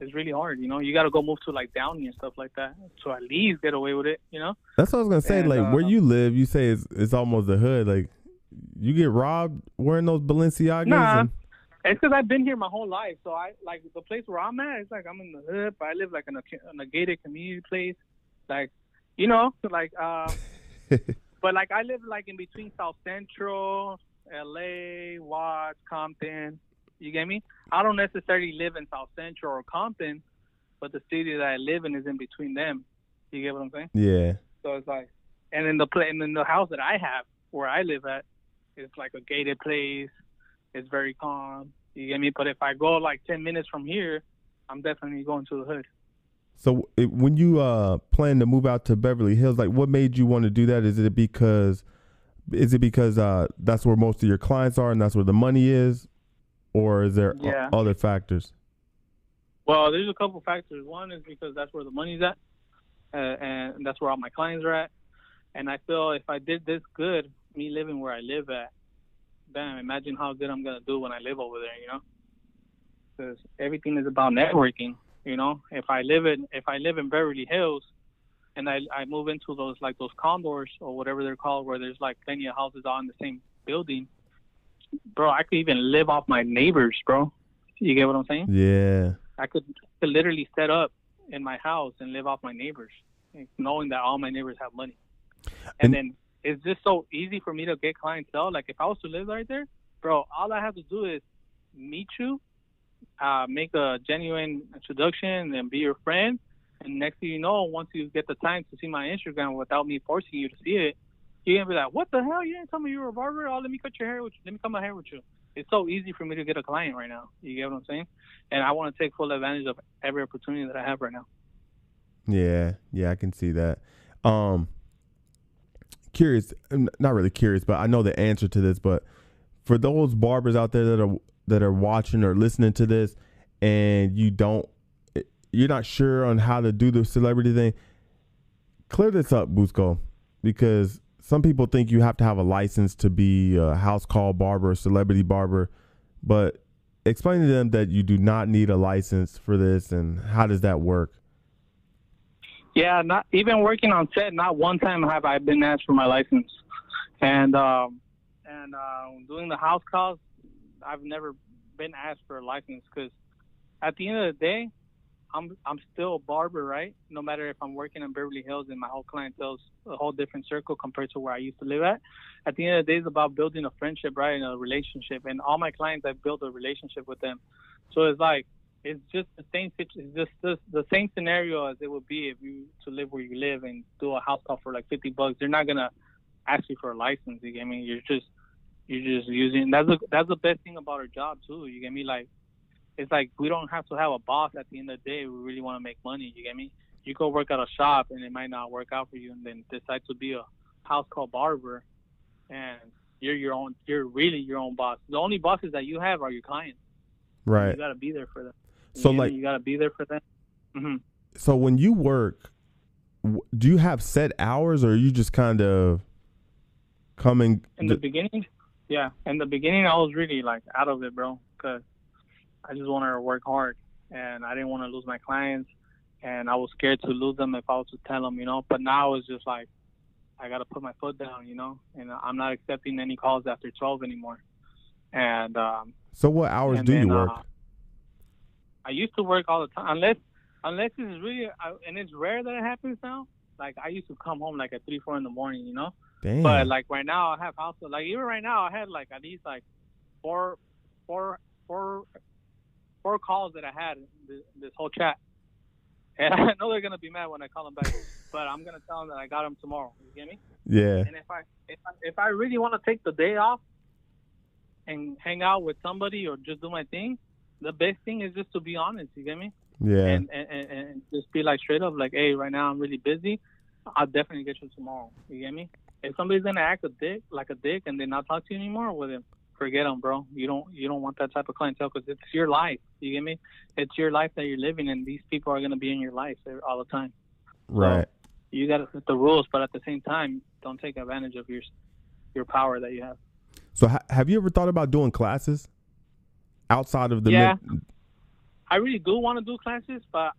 It's really hard, you know. You got to go move to like Downey and stuff like that to at least get away with it, you know. That's what I was gonna say. And, like where uh, you live, you say it's it's almost the hood. Like you get robbed wearing those Balenciagas. Nah. and- It's because I've been here my whole life, so I like the place where I'm at. It's like I'm in the hood, but I live like in a, in a gated community place, like you know, like uh, but like I live like in between South Central, L.A., Watts, Compton. You get me? I don't necessarily live in South Central or Compton, but the city that I live in is in between them. You get what I'm saying? yeah. So it's like, and in the pla and in the house that I have where I live at, it's like a gated place. It's very calm. You get me? But if I go like ten minutes from here, I'm definitely going to the hood. So it, when you uh plan to move out to Beverly Hills, like what made you want to do that? Is it because is it because uh that's where most of your clients are and that's where the money is, or is there o- other factors? Well, there's a couple factors. One is because that's where the money's at, uh, and that's where all my clients are at. And I feel if I did this good, me living where I live at, damn, imagine how good I'm gonna do when I live over there. You know, because everything is about networking. You know, if I live in if I live in Beverly Hills, and I I move into those like those condors or whatever they're called, where there's like plenty of houses all in the same building, bro, I could even live off my neighbors, bro. You get what I'm saying? Yeah. I could, could literally set up in my house and live off my neighbors, knowing that all my neighbors have money. And- And, then it's just so easy for me to get clientele. Like if I was to live right there, bro, all I have to do is meet you, uh, make a genuine introduction, and be your friend. And next thing you know, once you get the time to see my Instagram without me forcing you to see it, you're gonna be like, "What the hell? You didn't tell me you were a barber? Oh, let me cut your hair with you. Let me cut my hair with you." It's so easy for me to get a client right now. You get what I'm saying? And I want to take full advantage of every opportunity that I have right now. Yeah, yeah, I can see that. Um, curious, um, not really curious, but I know the answer to this. But for those barbers out there that are that are watching or listening to this, and you don't, eh, you're not sure on how to do the celebrity thing, clear this up, Busco, because some people think you have to have a license to be a house call barber, celebrity barber, but explain to them that you do not need a license for this, and how does that work? Yeah, not even working on set. Not one time have I been asked for my license, and um, and uh, doing the house calls, I've never been asked for a license because at the end of the day, I'm I'm still a barber, right? No matter if I'm working in Beverly Hills and my whole clientele's a whole different circle compared to where I used to live at. At the end of the day, it's about building a friendship, right, and a relationship. And all my clients, I've built a relationship with them. So it's like it's just the same it's just the, the same scenario as it would be if you to live where you live and do a house call for like 50 bucks they're not gonna ask you for a license you get me? You're just you're just using that's the that's the best thing about our job too you get me? Like it's like we don't have to have a boss at the end of the day we really want to make money you get me? You go work at a shop and it might not work out for you and then decide to be a house call barber and you're your own you're really your own boss. The only bosses that you have are your clients. Right. You got to be there for them so you, like you got to be there for them. Mm-hmm. So when you work, do you have set hours, or are you just kind of coming? In the beginning, yeah. In the beginning, I was really like out of it, bro, because I just wanted to work hard, and I didn't want to lose my clients, and I was scared to lose them if I was to tell them, you know. But now it's just like I got to put my foot down, you know, and I'm not accepting any calls after 12 anymore. And um, so, what hours do then, you work? Uh, I used to work all the time, unless unless it's really, uh, and it's rare that it happens now. Like I used to come home like at three, four in the morning, you know. Damn. But like right now, I have house like even right now, I had like at least like four, four, four, four calls that I had this, this whole chat. And I know they're gonna be mad when I call them back, but I'm gonna tell them that I got them tomorrow. You get me? Yeah. And if I if I, if I really want to take the day off and hang out with somebody or just do my thing, the best thing is just to be honest. You get me? Yeah. And, and and just be like straight up, like, hey, right now I'm really busy. I'll definitely get you tomorrow. You get me? If somebody's gonna act a dick, like a dick, and they not talk to you anymore, with him, forget them, bro. You don't you don't want that type of clientele because it's your life. You get me? It's your life that you're living, and these people are gonna be in your life all the time. Right. So you gotta set the rules, but at the same time, don't take advantage of your your power that you have. So, ha- have you ever thought about doing classes? Outside of the yeah. Mid- I really do want to do classes, but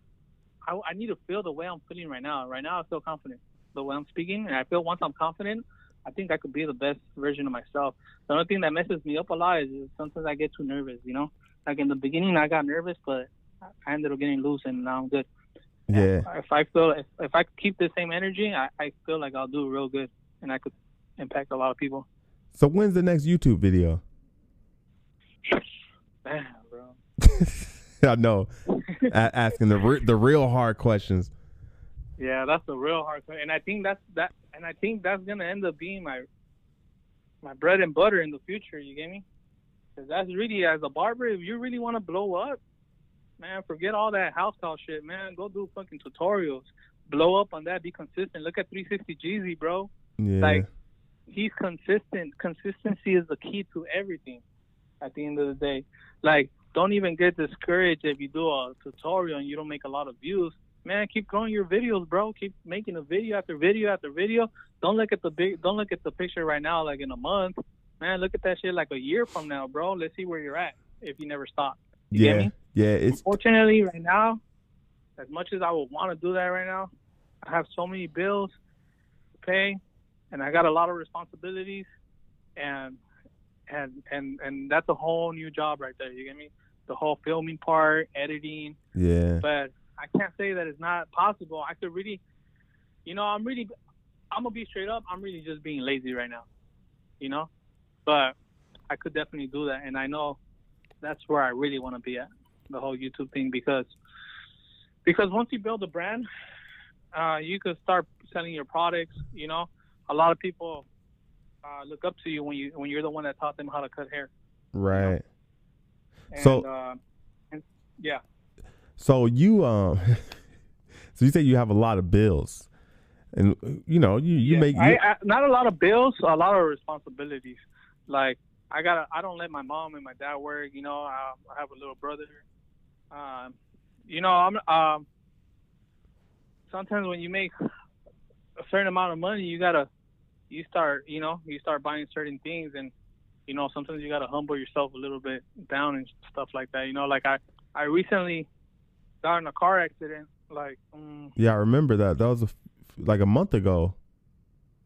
I, I need to feel the way I'm feeling right now. Right now, I feel confident the way I'm speaking, and I feel once I'm confident, I think I could be the best version of myself. The only thing that messes me up a lot is, is sometimes I get too nervous. You know, like in the beginning, I got nervous, but I ended up getting loose, and now I'm good. Yeah. If I feel if, if I keep the same energy, I, I feel like I'll do real good, and I could impact a lot of people. So when's the next YouTube video? Man, bro. I know. A- asking the re- the real hard questions. Yeah, that's the real hard question, and I think that's that, and I think that's gonna end up being my my bread and butter in the future. You get me? Because that's really as a barber, if you really want to blow up, man, forget all that house call shit, man. Go do fucking tutorials, blow up on that, be consistent. Look at 360 Jeezy, bro. Yeah. Like he's consistent. Consistency is the key to everything. At the end of the day, like, don't even get discouraged if you do a tutorial and you don't make a lot of views. Man, keep growing your videos, bro. Keep making a video after video after video. Don't look at the big. Don't look at the picture right now, like in a month. Man, look at that shit like a year from now, bro. Let's see where you're at if you never stop. You yeah, yeah. It's unfortunately right now, as much as I would want to do that right now, I have so many bills to pay, and I got a lot of responsibilities, and and and and that's a whole new job right there. You get me? The whole filming part, editing. Yeah. But I can't say that it's not possible. I could really, you know, I'm really, I'm gonna be straight up. I'm really just being lazy right now, you know. But I could definitely do that, and I know that's where I really want to be at the whole YouTube thing because because once you build a brand, uh, you could start selling your products. You know, a lot of people uh, look up to you when you when you're the one that taught them how to cut hair. Right. And, So- uh, and, yeah, So you um, so you say you have a lot of bills, and you know you you yeah. make I, you, I, not a lot of bills, a lot of responsibilities. Like I gotta, I don't let my mom and my dad work. You know, I, I have a little brother. Um, you know, I'm um. Sometimes when you make a certain amount of money, you gotta, you start, you know, you start buying certain things, and you know, sometimes you gotta humble yourself a little bit down and stuff like that. You know, like I, I recently got in a car accident. Like, um, yeah. I remember that. That was a, f- like a month ago.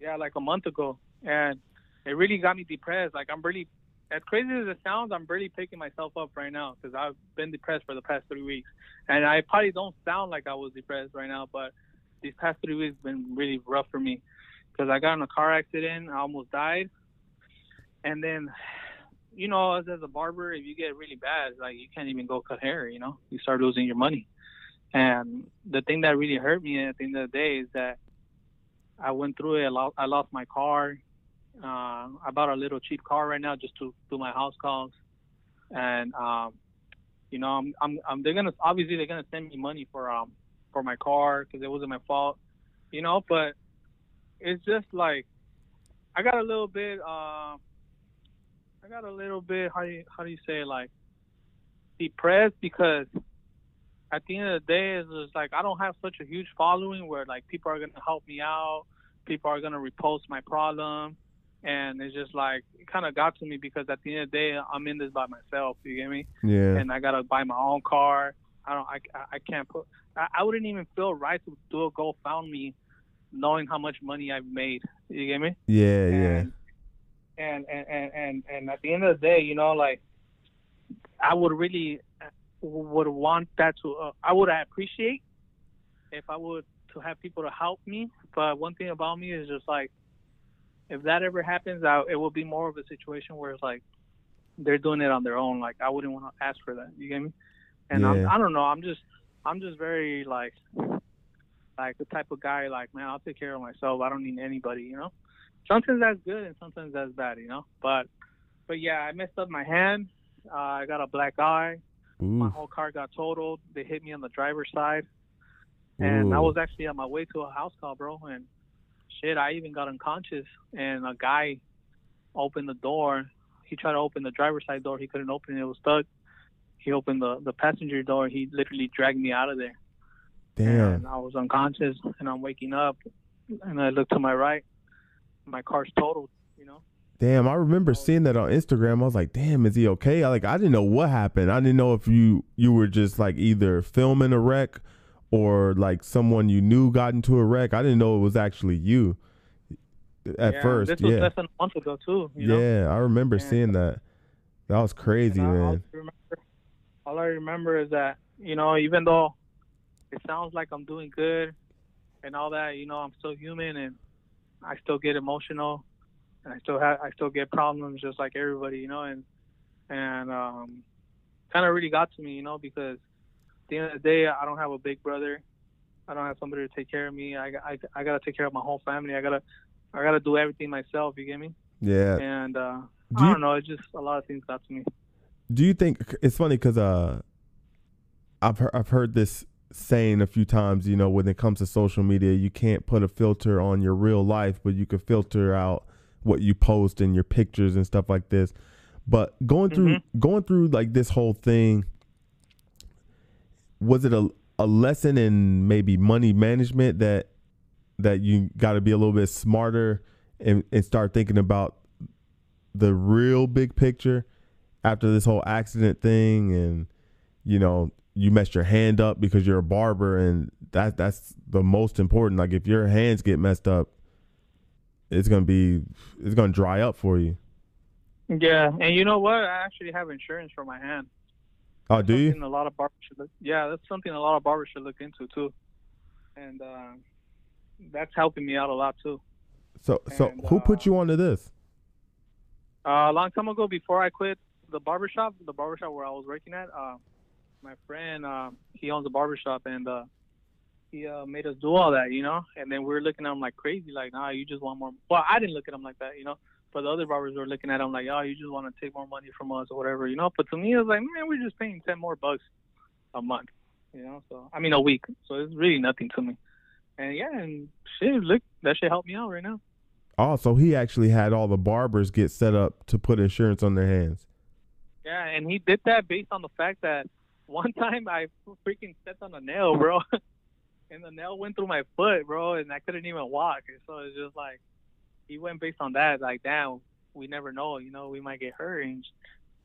yeah, like a month ago, and it really got me depressed. Like I'm really, as crazy as it sounds, I'm really picking myself up right now because I've been depressed for the past three weeks, and I probably don't sound like I was depressed right now, but these past three weeks have been really rough for me because I got in a car accident, I almost died, and then. You know, as, as a barber, if you get really bad, like you can't even go cut hair. You know, you start losing your money. And the thing that really hurt me at the end of the day is that I went through it. I lost, I lost my car. Uh, I bought a little cheap car right now just to do my house calls, and um, you know, I'm, I'm, I'm, they're gonna obviously they're gonna send me money for um for my car because it wasn't my fault, you know. But it's just like I got a little bit. Uh, I got a little bit. How do you, how do you say like depressed because at the end of the day, it's just like I don't have such a huge following where like people are gonna help me out, people are gonna repost my problem, and it's just like it kind of got to me because at the end of the day, I'm in this by myself. You get me? Yeah. And I gotta buy my own car. I don't. I, I can't put. I, I wouldn't even feel right to do a GoFundMe, knowing how much money I've made. You get me? yeah. Yeah. and, and and and and and at the end of the day, you know, like I would really would want that to. Uh, I would appreciate if I would to have people to help me. But one thing about me is just like if that ever happens, I, it will be more of a situation where it's like they're doing it on their own. Like I wouldn't want to ask for that. You get me? And I'm, I don't know. I'm just I'm just very like like the type of guy like man, I'll take care of myself. I don't need anybody. You know sometimes that's good and sometimes that's bad, you know. But but yeah, I messed up my hand. Uh, I got a black eye. My whole car got totaled. They hit me on the driver's side, and I was actually on my way to a house call, bro. And shit, I even got unconscious. And a guy opened the door. He tried to open the driver's side door. He couldn't open it. It was stuck. He opened the the passenger door. He literally dragged me out of there. Damn. And I was unconscious, and I'm waking up, and I look to my right. My car's totaled. You know. Damn, I remember seeing that on Instagram. I was like, "Damn, is he okay?" I like, I didn't know what happened. I didn't know if you you were just like either filming a wreck or like someone you knew got into a wreck. I didn't know it was actually you at Yeah, first. This was Yeah, less than a month ago too. You know? yeah, I remember And- seeing that. That was crazy, man. All I, remember, all I remember is that you know, even though it sounds like I'm doing good and all that, you know, I'm still human and I still get emotional and I still have I still get problems just like everybody, you know, and and um, kind of really got to me, you know, because at the end of the day, I don't have a big brother. I don't have somebody to take care of me. I, I, I gotta take care of my whole family. I gotta I gotta do everything myself. You get me? Yeah. And uh, Do I you don't know. It's just a lot of things got to me. do you think it's funny because uh, I've heard, I've heard this saying a few times. You know, when it comes to social media, you can't put a filter on your real life, but you can filter out what you post and your pictures and stuff like this. But going through mm-hmm. going through like this whole thing, was it a a lesson in maybe money management that that you got to be a little bit smarter and, and start thinking about the real big picture after this whole accident thing and you know you mess your hand up because you're a barber and that that's the most important like if your hands get messed up it's gonna be it's gonna dry up for you Yeah, and you know what? I actually have insurance for my hand. oh do you a lot of barbers should look. Yeah, that's something a lot of barbers should look into too, and uh, that's helping me out a lot too. so so And, who put uh, you onto this Uh, a long time ago, before I quit the barbershop, the barbershop where I was working at, uh, my friend, uh, he owns a barbershop, and uh, he uh, made us do all that, you know. And then we were looking at him like crazy, like, nah, you just want more. Well, I didn't look at him like that, you know. but the other barbers were looking at him like, oh, you just want to take more money from us or whatever, you know. But to me, it was like, man, we're just paying ten more bucks a month, you know. So I mean, a week. So it's really nothing to me. And yeah, and shit, look, that shit help me out right now. Oh, so he actually had all the barbers get set up to put insurance on their hands. Yeah, and he did that based on the fact that one time I freaking stepped on a nail, bro, and the nail went through my foot, bro, and I couldn't even walk. So it's just like he went based on that. Like, damn, we never know. You know, we might get hurt, and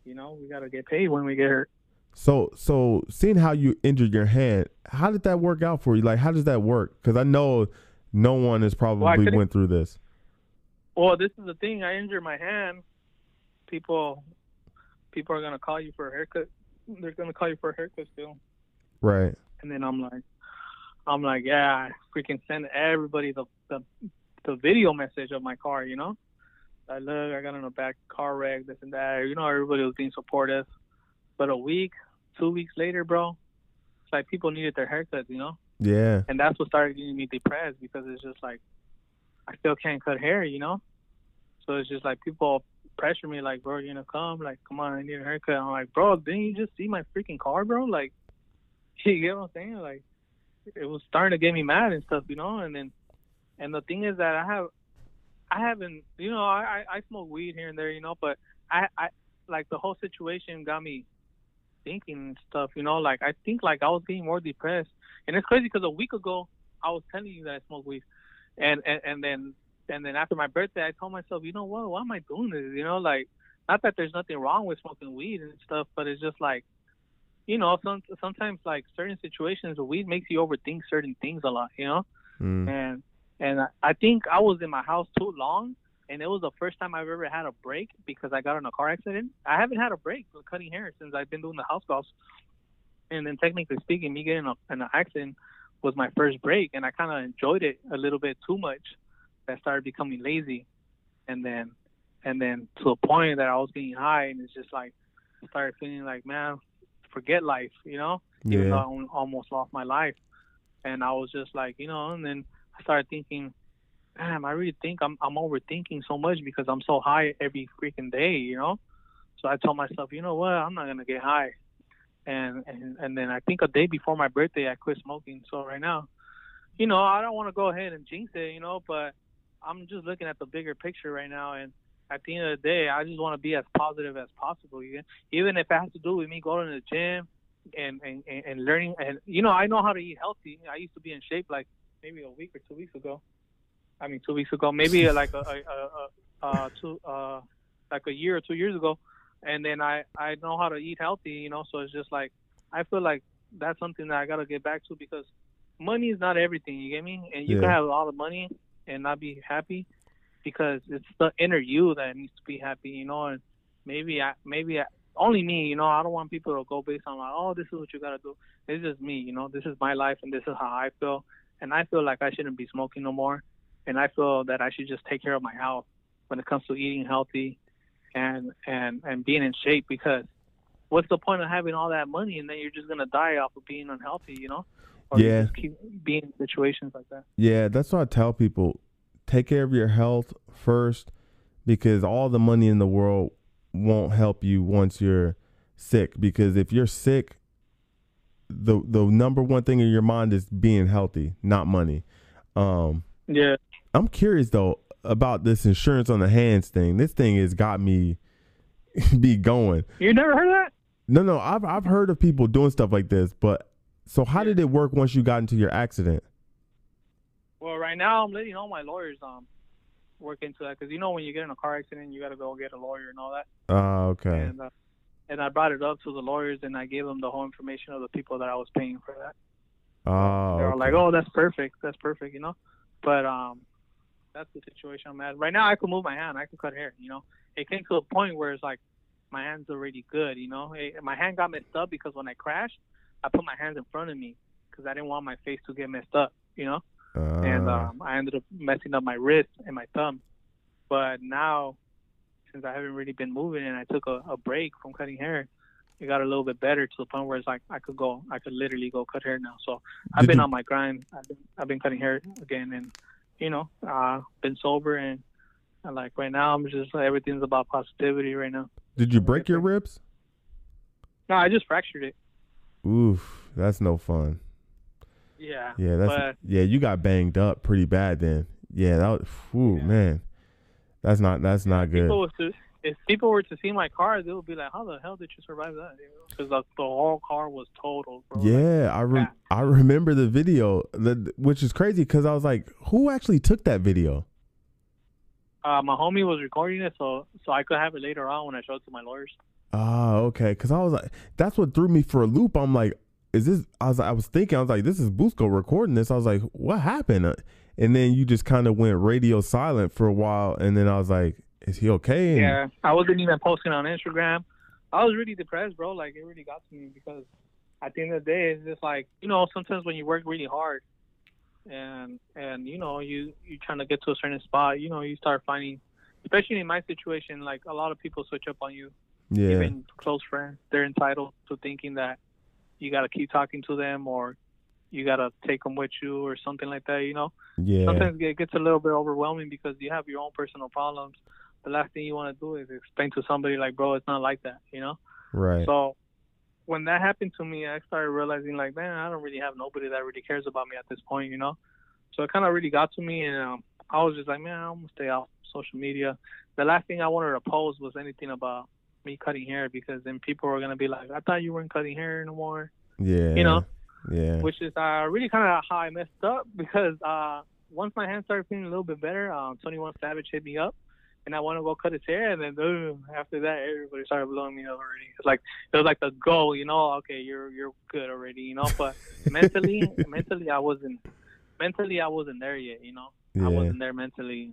you know, we gotta get paid when we get hurt. So, so seeing how you injured your hand, how did that work out for you? Like, how does that work? Because I know no one has probably Well, went through this. Well, this is the thing. I injured my hand. People, people are gonna call you for a haircut. They're gonna call you for a haircut still. Right. And then I'm like, I'm like, yeah, I freaking send everybody the the, the video message of my car. You know, I look, I got in a bad car wreck, this and that. You know, everybody was being supportive. But a week, two weeks later, bro, it's like people needed their haircuts. You know, Yeah. and that's what started getting me depressed because it's just like I still can't cut hair, you know. So it's just like people pressure me, like, bro, you gonna come? Like, come on, I need a haircut. I'm like, bro, didn't you just see my freaking car, bro? Like, you get what I'm saying? Like, it was starting to get me mad and stuff, you know. And then, and the thing is that I have, I haven't, you know, I I, I smoke weed here and there, you know, but I I like the whole situation got me thinking and stuff, you know. Like I think like I was getting more depressed, and it's crazy because a week ago I was telling you that I smoke weed, and and and then and then after my birthday I told myself, you know what, why am I doing this? You know, like not that there's nothing wrong with smoking weed and stuff, but it's just like, you know, some sometimes like certain situations, weed makes you overthink certain things a lot, you know Mm. and and I- think I was in my house too long, and it was the first time I've ever had a break because I got in a car accident. I haven't had a break with cutting hair since I've been doing the house calls, and then technically speaking, me getting a, in an accident was my first break, and I kind of enjoyed it a little bit too much. I started becoming lazy, and then and then to a point that I was getting high, and it's just like I started feeling like, man, forget life, you know even though Yeah. I almost lost my life. And I was just like, you know, and then I started thinking, damn, I really think I'm I'm overthinking so much because I'm so high every freaking day, you know. So I told myself, you know what, I'm not gonna get high. And and and then I think a day before my birthday, I quit smoking. So right now, you know, I don't want to go ahead and jinx it, you know, but I'm just looking at the bigger picture right now and. At the end of the day, I just want to be as positive as possible. Even if it has to do with me going to the gym, and, and and learning and you know I know how to eat healthy. I used to be in shape like maybe a week or two weeks ago. I mean two weeks ago, maybe like a, a, a, a uh two uh like a year or two years ago, and then I I know how to eat healthy. You know, so it's just like I feel like that's something that I gotta get back to because money is not everything. You get me? And you can Yeah. have all the money and not be happy because it's the inner you that needs to be happy. You know, and maybe I maybe I, only me, you know, I don't want people to go based on like, oh, this is what you gotta do. It's just me, you know, this is my life and this is how I feel. And I feel like I shouldn't be smoking no more. And I feel that I should just take care of my health when it comes to eating healthy and and and being in shape because what's the point of having all that money and then you're just gonna die off of being unhealthy, you know? Or Yeah. being in situations like that. Yeah, that's what I tell people. Take care of your health first because all the money in the world won't help you once you're sick because if you're sick the the number one thing in your mind is being healthy, not money. Um Yeah. I'm curious though about this insurance on the hands thing. This thing has got me be going. You never heard of that? No, no, I've I've heard of people doing stuff like this, but so how did it work once you got into your accident? Well, right now I'm letting all my lawyers um work into that because you know when you get in a car accident, you got to go get a lawyer and all that. Oh, okay. And uh, and I brought it up to the lawyers and I gave them the whole information of the people that I was paying for that. Oh, They were okay. like, "Oh, that's perfect. That's perfect," you know. But um, that's the situation I'm at right now. I can move my hand. I can cut hair. You know, it came to a point where it's like my hand's already good. You know, it, my hand got messed up because when I crashed, I put my hands in front of me because I didn't want my face to get messed up. You know and Ah. um, I ended up messing up my wrist and my thumb. But now, since I haven't really been moving and I took a, a break from cutting hair, it got a little bit better to the point where it's like I could go, I could literally go cut hair now. So I've Did been you- on my grind. I've been, I've been cutting hair again, and you know, uh, been sober and And like right now, I'm just like everything's about positivity right now. Did you break your ribs? No, I just fractured it. Oof, that's no fun. Yeah. Yeah, that's but yeah. You got banged up pretty bad then. Yeah, that was, whew, Yeah. man. That's not that's not good. people, to, if people were to see my car, they would be like, "How the hell did you survive that?" Because the, the whole car was totaled, bro. Like, Yeah, I re- I remember the video, which is crazy because I was like, who actually took that video? uh, my homie was recording it, so so I could have it later on when I showed it to my lawyers. Ah, okay. Because I was like, that's what threw me for a loop. I'm like, is this? I was I was thinking, I was like, this is Busco recording this. I was like, what happened? And then you just kind of went radio silent for a while, and then I was like, is he okay? And- Yeah, I wasn't even posting on Instagram. I was really depressed, bro. Like it really got to me because at the end of the day, it's just like you know, sometimes when you work really hard, and and you know, you you trying to get to a certain spot, you know, you start finding, especially in my situation, like a lot of people switch up on you. Yeah, Even close friends, they're entitled to thinking that you got to keep talking to them or you got to take them with you or something like that. You know yeah, sometimes it gets a little bit overwhelming because you have your own personal problems. The last thing you want to do is explain to somebody like, bro, it's not like that, you know? right. So when that happened to me, I started realizing like, man, I don't really have nobody that really cares about me at this point, you know? So it kind of really got to me and um, I was just like, man, I'm going to stay off social media. The last thing I wanted to post was anything about me cutting hair because then people were going to be like, I thought you weren't cutting hair anymore yeah, you know, yeah, which is uh, really kind of how I messed up because uh, once my hands started feeling a little bit better, um, 21 Savage hit me up, and I want to go cut his hair, and then boom, after that, everybody started blowing me up already. It's like it was like the goal, you know. Okay, you're you're good already, you know. But mentally, mentally, I wasn't. Mentally, I wasn't there yet, you know. I wasn't there mentally,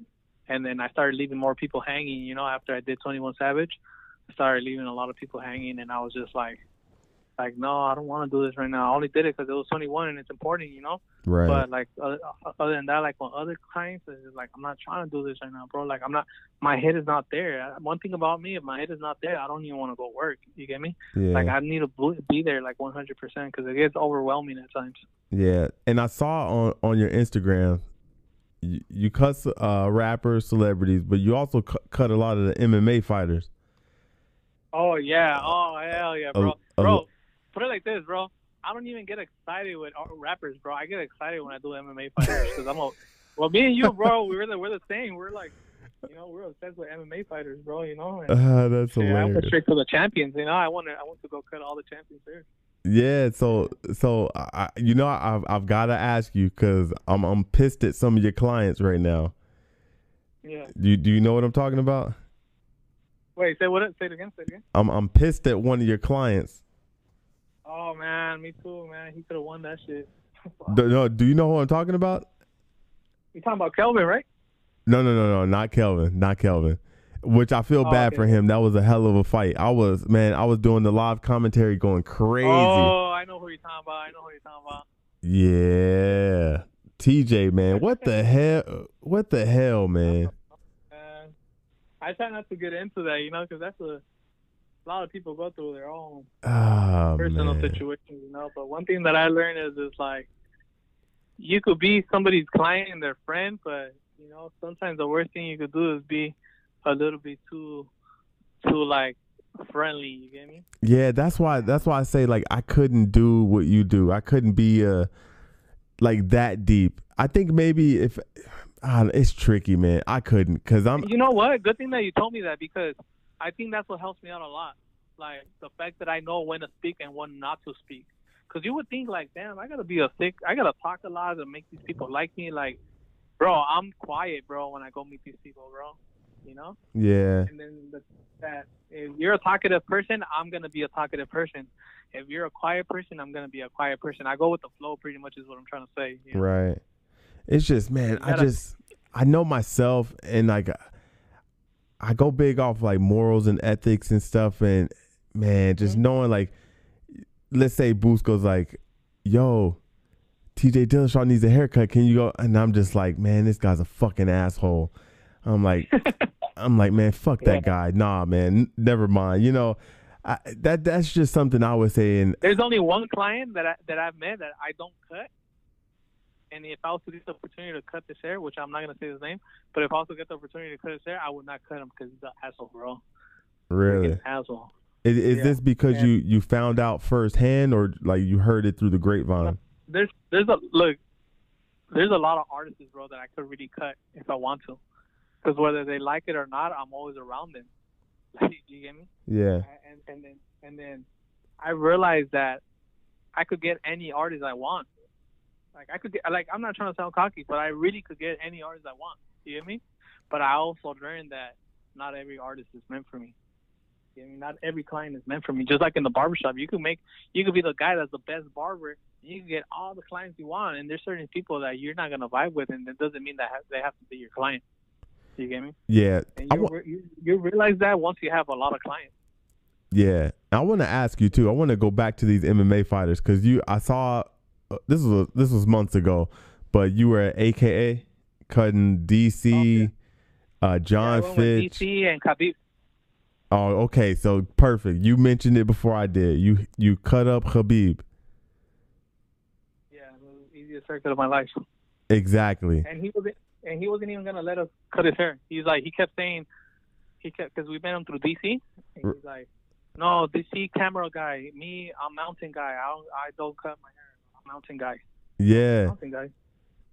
and then I started leaving more people hanging, you know. After I did 21 Savage, I started leaving a lot of people hanging, and I was just like. Like no, I don't want to do this right now. I only did it because it was 21 and it's important, you know. right. But like other, other than that, like on other clients, it's like I'm not trying to do this right now, bro. Like I'm not, my head is not there. One thing about me, if my head is not there, I don't even want to go work. You get me? yeah, Like I need to be there like 100% because it gets overwhelming at times. Yeah, and I saw on on your Instagram, you, you cut uh, rappers, celebrities, but you also cu- cut a lot of the MMA fighters. Oh yeah, oh hell yeah, bro. bro, put it like this, bro. I don't even get excited with uh, rappers, bro. I get excited when I do MMA fighters because I'm a. Well, me and you, bro, we're the we're the same. We're like, you know, we're obsessed with MMA fighters, bro. You know. And, Uh, that's Yeah, I went straight to the champions. You know, I want to. I want to go cut all the champions there. Yeah, so so I, I- you know I've I've got to ask you because I'm I'm pissed at some of your clients right now. Yeah. Do you, do you know what I'm talking about? Wait, say what? Say it again. Say it again. I'm I'm pissed at one of your clients. Oh man, me too, man. He could have won that shit. Do, no, do you know who I'm talking about? You talking about Kelvin, right? No, no, no, no, not Kelvin, not Kelvin. Which I feel Oh, bad okay. for him. That was a hell of a fight. I was man, I was doing the live commentary going crazy. Oh, I know who you're talking about. I know who you're talking about. Yeah. TJ, man, what the hell? What the hell, man? I try not to get into that, you know, because that's a, a lot of people go through their own Oh, personal man. situations, you know. But one thing that I learned is, it's like, you could be somebody's client and their friend, but you know, sometimes the worst thing you could do is be a little bit too, too like friendly. You get me? Yeah, that's why. That's why I say like I couldn't do what you do. I couldn't be uh like that deep. I think maybe if ah, it's tricky, man. I couldn't because I'm. You know what? Good thing that you told me that because I think that's what helps me out a lot. Like the fact that I know when to speak and when not to speak. Because you would think like, damn, I gotta be a thick, I gotta talk a lot to make these people like me. Like, bro, I'm quiet, bro, when I go meet these people, bro. You know. Yeah, And then the, that if you're a talkative person, I'm gonna be a talkative person. If you're a quiet person, I'm gonna be a quiet person. I go with the flow, pretty much, is what I'm trying to say. you know? right. It's just, man. I just I know myself and like I go big off like morals and ethics and stuff, and man, just Mhm. knowing like, let's say Busco's like, yo. TJ Dillashaw needs a haircut. Can you go? And I'm just like, man, this guy's a fucking asshole. I'm like, I'm like, man, fuck that Yeah. guy. Nah, man, n- never mind. You know, I, that that's just something I would say. And There's only one client that I, that I've met that I don't cut, And if I was to get the opportunity to cut this hair, which I'm not gonna say his name, but if I was to get the opportunity to cut his hair, I would not cut him because he's an asshole, bro. Really? He's an asshole. Is, is Yeah. this because And- you you found out firsthand, or like you heard it through the grapevine? There's there's a look. There's a lot of artists, bro, that I could really cut if I want to, because whether they like it or not, I'm always around them. You get me? Yeah. and and then and then I realized that I could get any artist I want. Like I could get like I'm not trying to sound cocky, but I really could get any artist I want. You get me? But I also learned that not every artist is meant for me. You? Not every client is meant for me. Just like in the barbershop, you could make you could be the guy that's the best barber. And you can get all the clients you want, and there's certain people that you're not gonna vibe with, and that doesn't mean that they have to be your client. You get me? Yeah. And you, wa- you you realize that once you have a lot of clients. Yeah, I want to ask you too. I want to go back to these MMA fighters because you, I saw this was this was months ago, but you were at AKA cutting DC, uh, John yeah, I went with Fitch. DC and Khabib. Oh, okay, so perfect. You mentioned it before I did. You you cut up Khabib Yeah, it was the easiest haircut of my life. exactly. And he wasn't, and he wasn't even gonna let us cut his hair. He's like, he kept saying, he kept because we met him through DC. He's like, no, DC camera guy. Me, I'm mountain guy. I don't, I don't cut my hair. Mountain guy. Yeah. Mountain guy.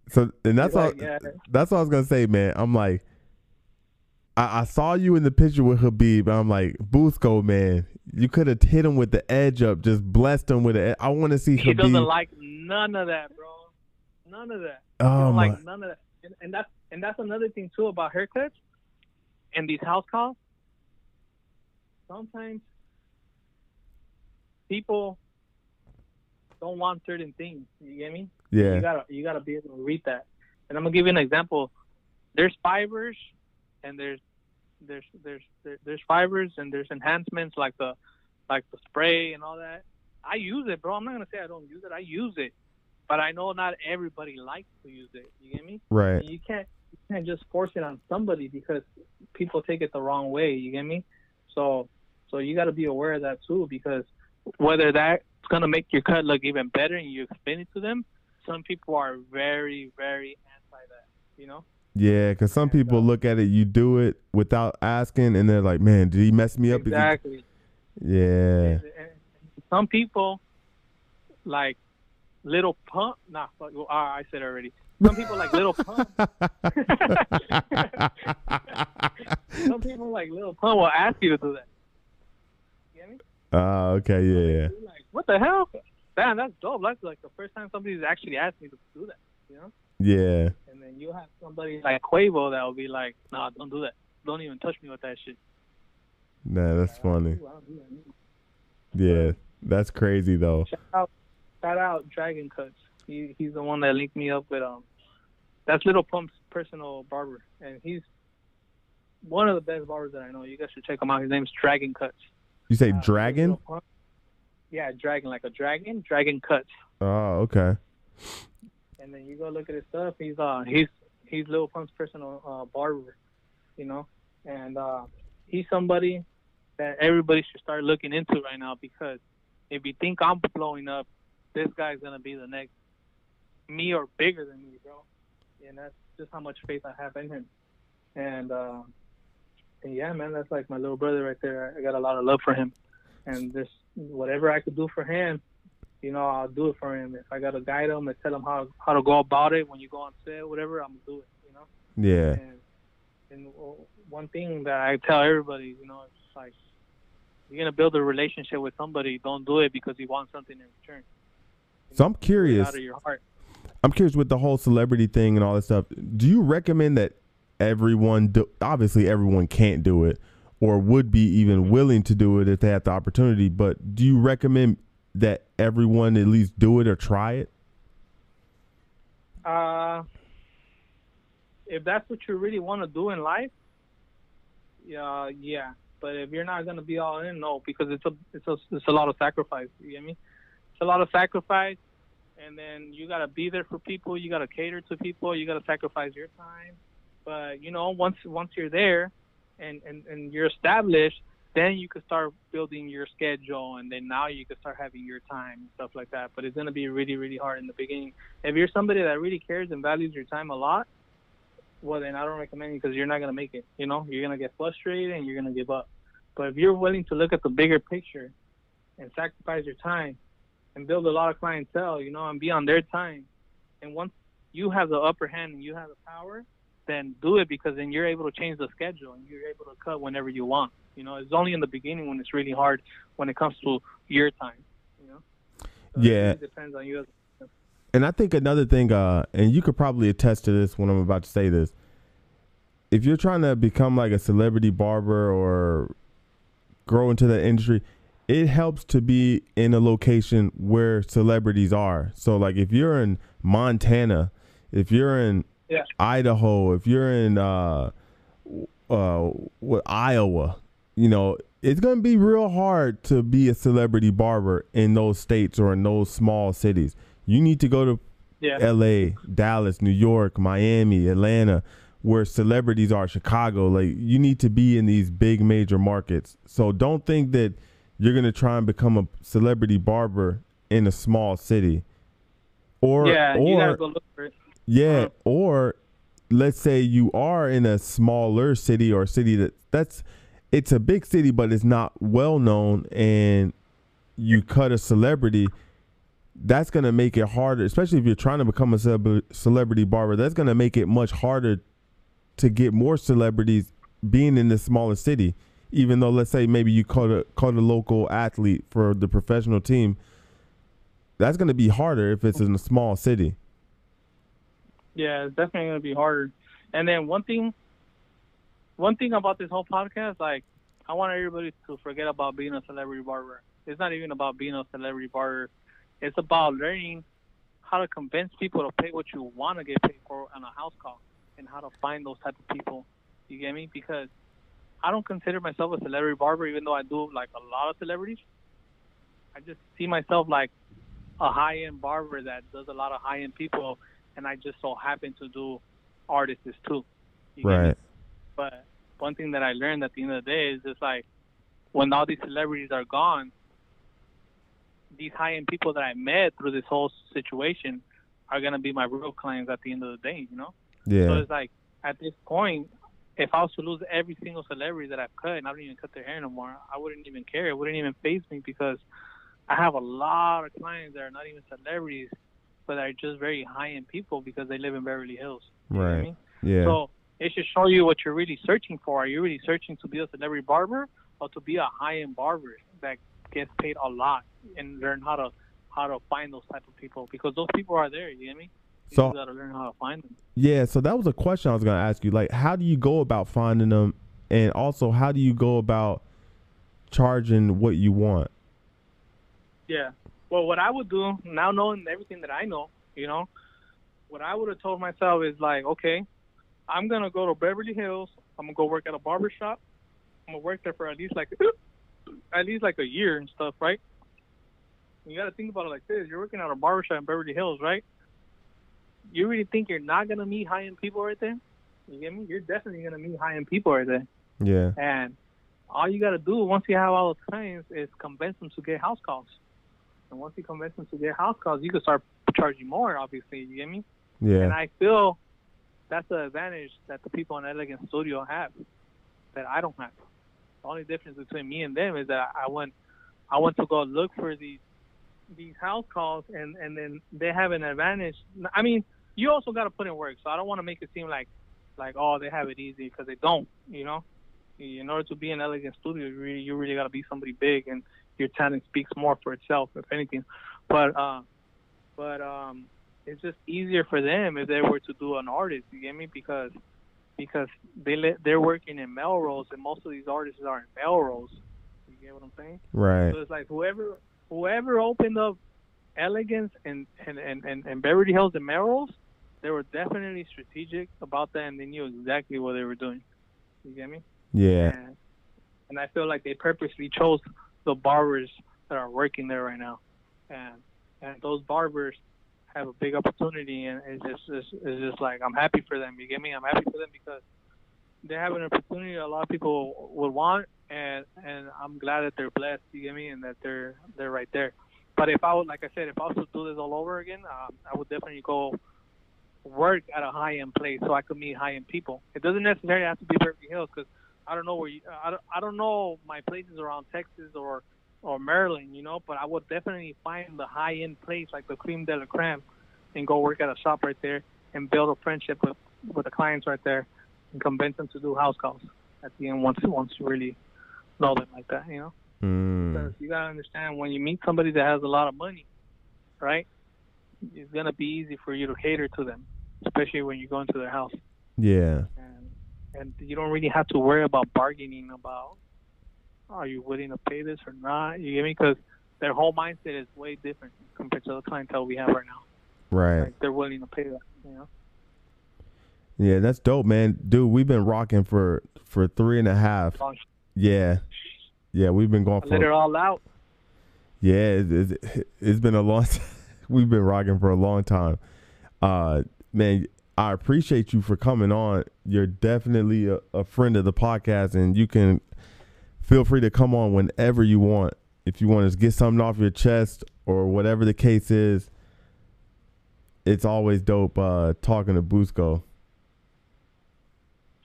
So and that's all. like, yeah. That's what I was gonna say, man. I'm like, I, I saw you in the picture with Khabib. and I'm like, Busco, man, you could have hit him with the edge up, just blessed him with it. I want to see He Khabib. doesn't like none of that, bro. None of that. He oh my, like none of that. And, and that's and that's another thing too about haircuts and these house calls. Sometimes people don't want certain things. You get me? Yeah. You gotta you gotta be able to read that. And I'm gonna give you an example. There's fibers and there's there's there's there, there's fibers and there's enhancements like the like the spray and all that. I use it, bro. I'm not gonna say I don't use it. I use it, but I know not everybody likes to use it. You get me? right, And you can't you can't just force it on somebody because people take it the wrong way. You get me? So so you got to be aware of that too because whether that's gonna make your cut look even better and you explain it to them, some people are very very anti that. You know? yeah. Because some people uh, look at it, you do it without asking, and they're like, man, did he mess me up? Exactly. Yeah, And- Some people like Lil Pump. Nah, fuck, well, ah, I said already. Some people like Lil Pump. Some people like Lil Pump will ask you to do that. You get me? Oh, okay, yeah, yeah. What the hell? Damn, that's dope. That's like the first time somebody's actually asked me to do that. You know? Yeah, And then you have somebody like Quavo that will be like, nah, don't do that. Don't even touch me with that shit. nah, that's funny. Do that. Yeah, that's crazy though. Shout out, shout out Dragon Cuts. He he's the one that linked me up with um. That's Lil Pump's personal barber, and he's one of the best barbers that I know. You guys should check him out. His name's Dragon Cuts. You say Uh, dragon? Yeah, Dragon, like a dragon. Dragon Cuts. Oh, okay. And then you go look at his stuff. He's uh he's he's Lil Pump's personal uh, barber, you know, and uh, he's somebody that everybody should start looking into right now because if you think I'm blowing up, this guy's gonna be the next me or bigger than me, bro. And that's just how much faith I have in him. And uh, and yeah, man, that's like my little brother right there. I got a lot of love for him, and just whatever I could do for him, you know, I'll do it for him. If I gotta guide him and tell him how how to go about it when you go on set, whatever, I'm gonna do it. You know. Yeah. And and one thing that I tell everybody, you know, it's like you're gonna build a relationship with somebody. Don't do it because you want something in return. So I'm curious. out of your heart. I'm curious with the whole celebrity thing and all that stuff. Do you recommend that everyone do, obviously everyone can't do it or would be even willing to do it if they had the opportunity, but do you recommend that everyone at least do it or try it? Uh, if that's what you really want to do in life, yeah, yeah. But if you're not gonna be all in, no, because it's a it's a it's a lot of sacrifice. You get me? It's a lot of sacrifice, and then you gotta be there for people. You gotta cater to people. You gotta sacrifice your time. But you know, once once you're there, and and and you're established, then you could start building your schedule, and then now you could start having your time and stuff like that. But it's gonna be really, really hard in the beginning. If you're somebody that really cares and values your time a lot, well, then I don't recommend you because you're not gonna make it. You know, you're gonna get frustrated and you're gonna give up. But if you're willing to look at the bigger picture and sacrifice your time and build a lot of clientele, you know, and be on their time, and once you have the upper hand and you have the power, then do it because then you're able to change the schedule and you're able to cut whenever you want. You know, it's only in the beginning when it's really hard when it comes to your time. You know, so Yeah. it depends on you. And I think another thing, uh, and you could probably attest to this when I'm about to say this. If you're trying to become like a celebrity barber or grow into the industry, it helps to be in a location where celebrities are. So, like, if you're in Montana, if you're in Yeah. Idaho, if you're in uh, uh, what Iowa, you know, it's gonna be real hard to be a celebrity barber in those states or in those small cities. You need to go to Yeah. L.A., Dallas, New York, Miami, Atlanta, where celebrities are. Chicago, like you need to be in these big major markets. So don't think that you're gonna try and become a celebrity barber in a small city, or yeah, you or gotta go look for it. yeah, or let's say you are in a smaller city or city that that's it's a big city but it's not well known and you cut a celebrity that's going to make it harder especially if you're trying to become a celeb- celebrity barber that's going to make it much harder to get more celebrities being in the smaller city even though let's say maybe you cut a cut a local athlete for the professional team that's going to be harder if it's in a small city Yeah, it's definitely gonna be harder. And then one thing, one thing about this whole podcast, like, I want everybody to forget about being a celebrity barber. It's not even about being a celebrity barber. It's about learning how to convince people to pay what you want to get paid for on a house call, and how to find those type of people. You get me? Because I don't consider myself a celebrity barber, even though I do like a lot of celebrities. I just see myself like a high end barber that does a lot of high end people and I just so happen to do artists too. Right But one thing that I learned at the end of the day is just like when all these celebrities are gone, these high end people that I met through this whole situation are gonna be my real clients at the end of the day, you know? Yeah. So it's like at this point, if I was to lose every single celebrity that I've cut and I don't even cut their hair no more, I wouldn't even care. It wouldn't even phase me because I have a lot of clients that are not even celebrities, but are just very high end people because they live in Beverly Hills. Know I Right. mean? yeah So it should show you what you're really searching for. Are you really searching to be a celebrity barber or to be a high end barber that gets paid a lot and learn how to how to find those type of people because those people are there. You get me? You So- gotta learn how to find them. Yeah, so that was a question I was going to ask you. Like, how do you go about finding them, and also how do you go about charging what you want? Yeah. Well, what I would do now, knowing everything that I know, you know, what I would have told myself is like, okay, I'm gonna go to Beverly Hills. I'm gonna go work at a barber shop. I'm gonna work there for at least like at least like a year and stuff, right? You got to think about it like this: you're working at a barber shop in Beverly Hills, right? You really think you're not gonna meet high end people right there? You get me? You're definitely gonna meet high end people right there. Yeah, And all you got to do once you have all those clients is convince them to get house calls. And once you convince them to get house calls, you can start charging more. Obviously, you get me? Yeah. And I feel that's the advantage that the people in Elegant Studio have that I don't have. The only difference between me and them is that I went, I went to go look for these these house calls, and and then they have an advantage. I mean, you also got to put in work, so I don't want to make it seem like like oh they have it easy because they don't. You know, in order to be an Elegant Studio, you really you really got to be somebody big, and your talent speaks more for itself, if anything. But uh, but um, it's just easier for them if they were to do an artist. You get me? Because because they let, they're working in Melrose, and most of these artists are in Melrose. You get what I'm saying? right. So it's like whoever whoever opened up Elegance and and, and, and, and Beverly Hills and Melrose, they were definitely strategic about that, and they knew exactly what they were doing. You get me? Yeah, And, and I feel like they purposely chose the barbers that are working there right now, and and those barbers have a big opportunity, and it's just it's, it's just like I'm happy for them. You get me? I'm happy for them because they have an opportunity a lot of people would want, and and I'm glad that they're blessed. You get me, and that they're they're right there. But if I would, like I said, if I was to do this all over again, um, I would definitely go work at a high end place so I could meet high end people. It doesn't necessarily have to be Beverly Hills because I don't know where you, I don't, I don't know my places around Texas or or Maryland, you know. But I would definitely find the high end place like the Cream de la Creme and go work at a shop right there and build a friendship with with the clients right there and convince them to do house calls at the end once once you really know them like that, you know. Mm. Because you gotta understand when you meet somebody that has a lot of money, right? It's gonna be easy for you to cater to them, especially when you go into their house, Yeah. And you don't really have to worry about bargaining about are you willing to pay this or not. You get me? Because their whole mindset is way different compared to the clientele we have right now. Right. Like they're willing to pay that, you know. Yeah, that's dope, man. Dude, we've been rocking for for three and a half. Yeah. Yeah, we've been going for. Let it all out. yeah. It, it, it's been a long. we've been rocking for a long time. Uh, man, I appreciate you for coming on. You're definitely a, a friend of the podcast, and you can feel free to come on whenever you want. If you want to get something off your chest or whatever the case is, it's always dope uh, talking to Busco.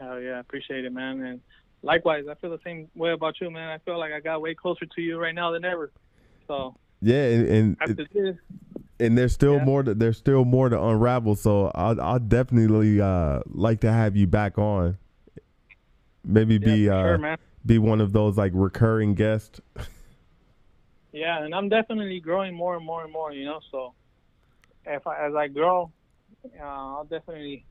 Oh yeah, I appreciate it, man. And likewise, I feel the same way about you, man. I feel like I got way closer to you right now than ever. So Yeah, and, and after this, and there's still Yeah. more to there's still more to unravel. So I'll I'll definitely uh, like to have you back on. Maybe yeah, be uh, sure, be one of those like recurring guests. Yeah, and I'm definitely growing more and more and more, you know. So if I, as I grow, uh, I'll definitely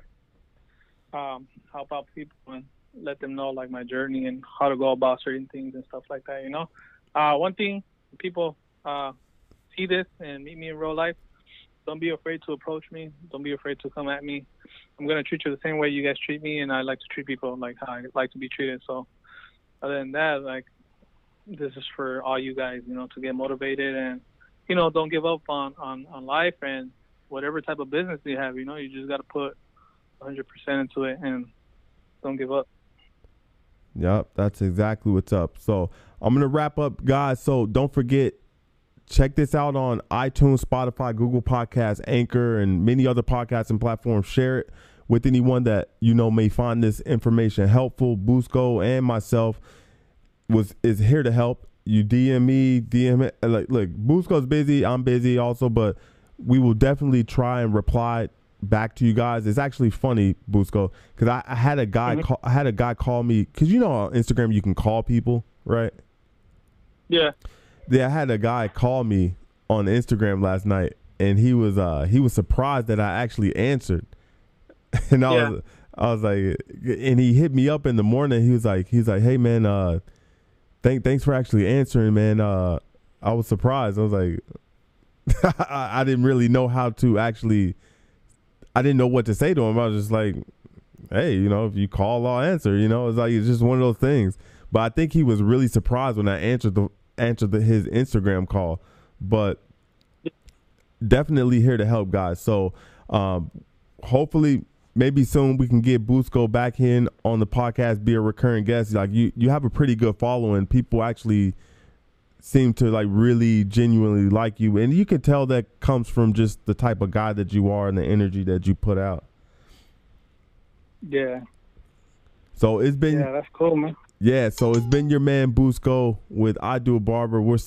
um, help out people and let them know like my journey and how to go about certain things and stuff like that, you know. Uh, one thing, people uh, see this and meet me in real life. Don't be afraid to approach me. Don't be afraid to come at me. I'm gonna treat you the same way you guys treat me, and I like to treat people like how I like to be treated. So, other than that, like this is for all you guys, you know, to get motivated and you know, don't give up on on on life and whatever type of business you have. You know, you just got to put 100% into it and don't give up. Yep, that's exactly what's up. So I'm gonna wrap up, guys. So don't forget, check this out on iTunes, Spotify, Google Podcasts, Anchor, and many other podcasts and platforms. Share it with anyone that you know may find this information helpful. Busco and myself was is here to help. You DM me, DM it. Like, look, Busco's busy. I'm busy also, but we will definitely try and reply back to you guys. It's actually funny, Busco, because I, I had a guy Mhm. call. I had a guy call me because you know on Instagram you can call people, right? Yeah. Yeah, I had a guy call me on Instagram last night, and he was uh he was surprised that I actually answered, and I Yeah. was I was like, and he hit me up in the morning. He was like, he's like, hey man, uh, thank thanks for actually answering, man. Uh, I was surprised. I was like, I, I didn't really know how to actually, I didn't know what to say to him. I was just like, hey, you know, if you call, I'll answer. You know, it's like it's just one of those things. But I think he was really surprised when I answered the answered the, his Instagram call. But definitely here to help, guys. So um, hopefully, maybe soon we can get Busco back in on the podcast, be a recurring guest. Like you, you have a pretty good following. People actually seem to like really genuinely like you, and you can tell that comes from just the type of guy that you are and the energy that you put out. Yeah. So it's been Yeah, that's cool, man. Yeah, so it's been your man Busco with I Do a Barber. We're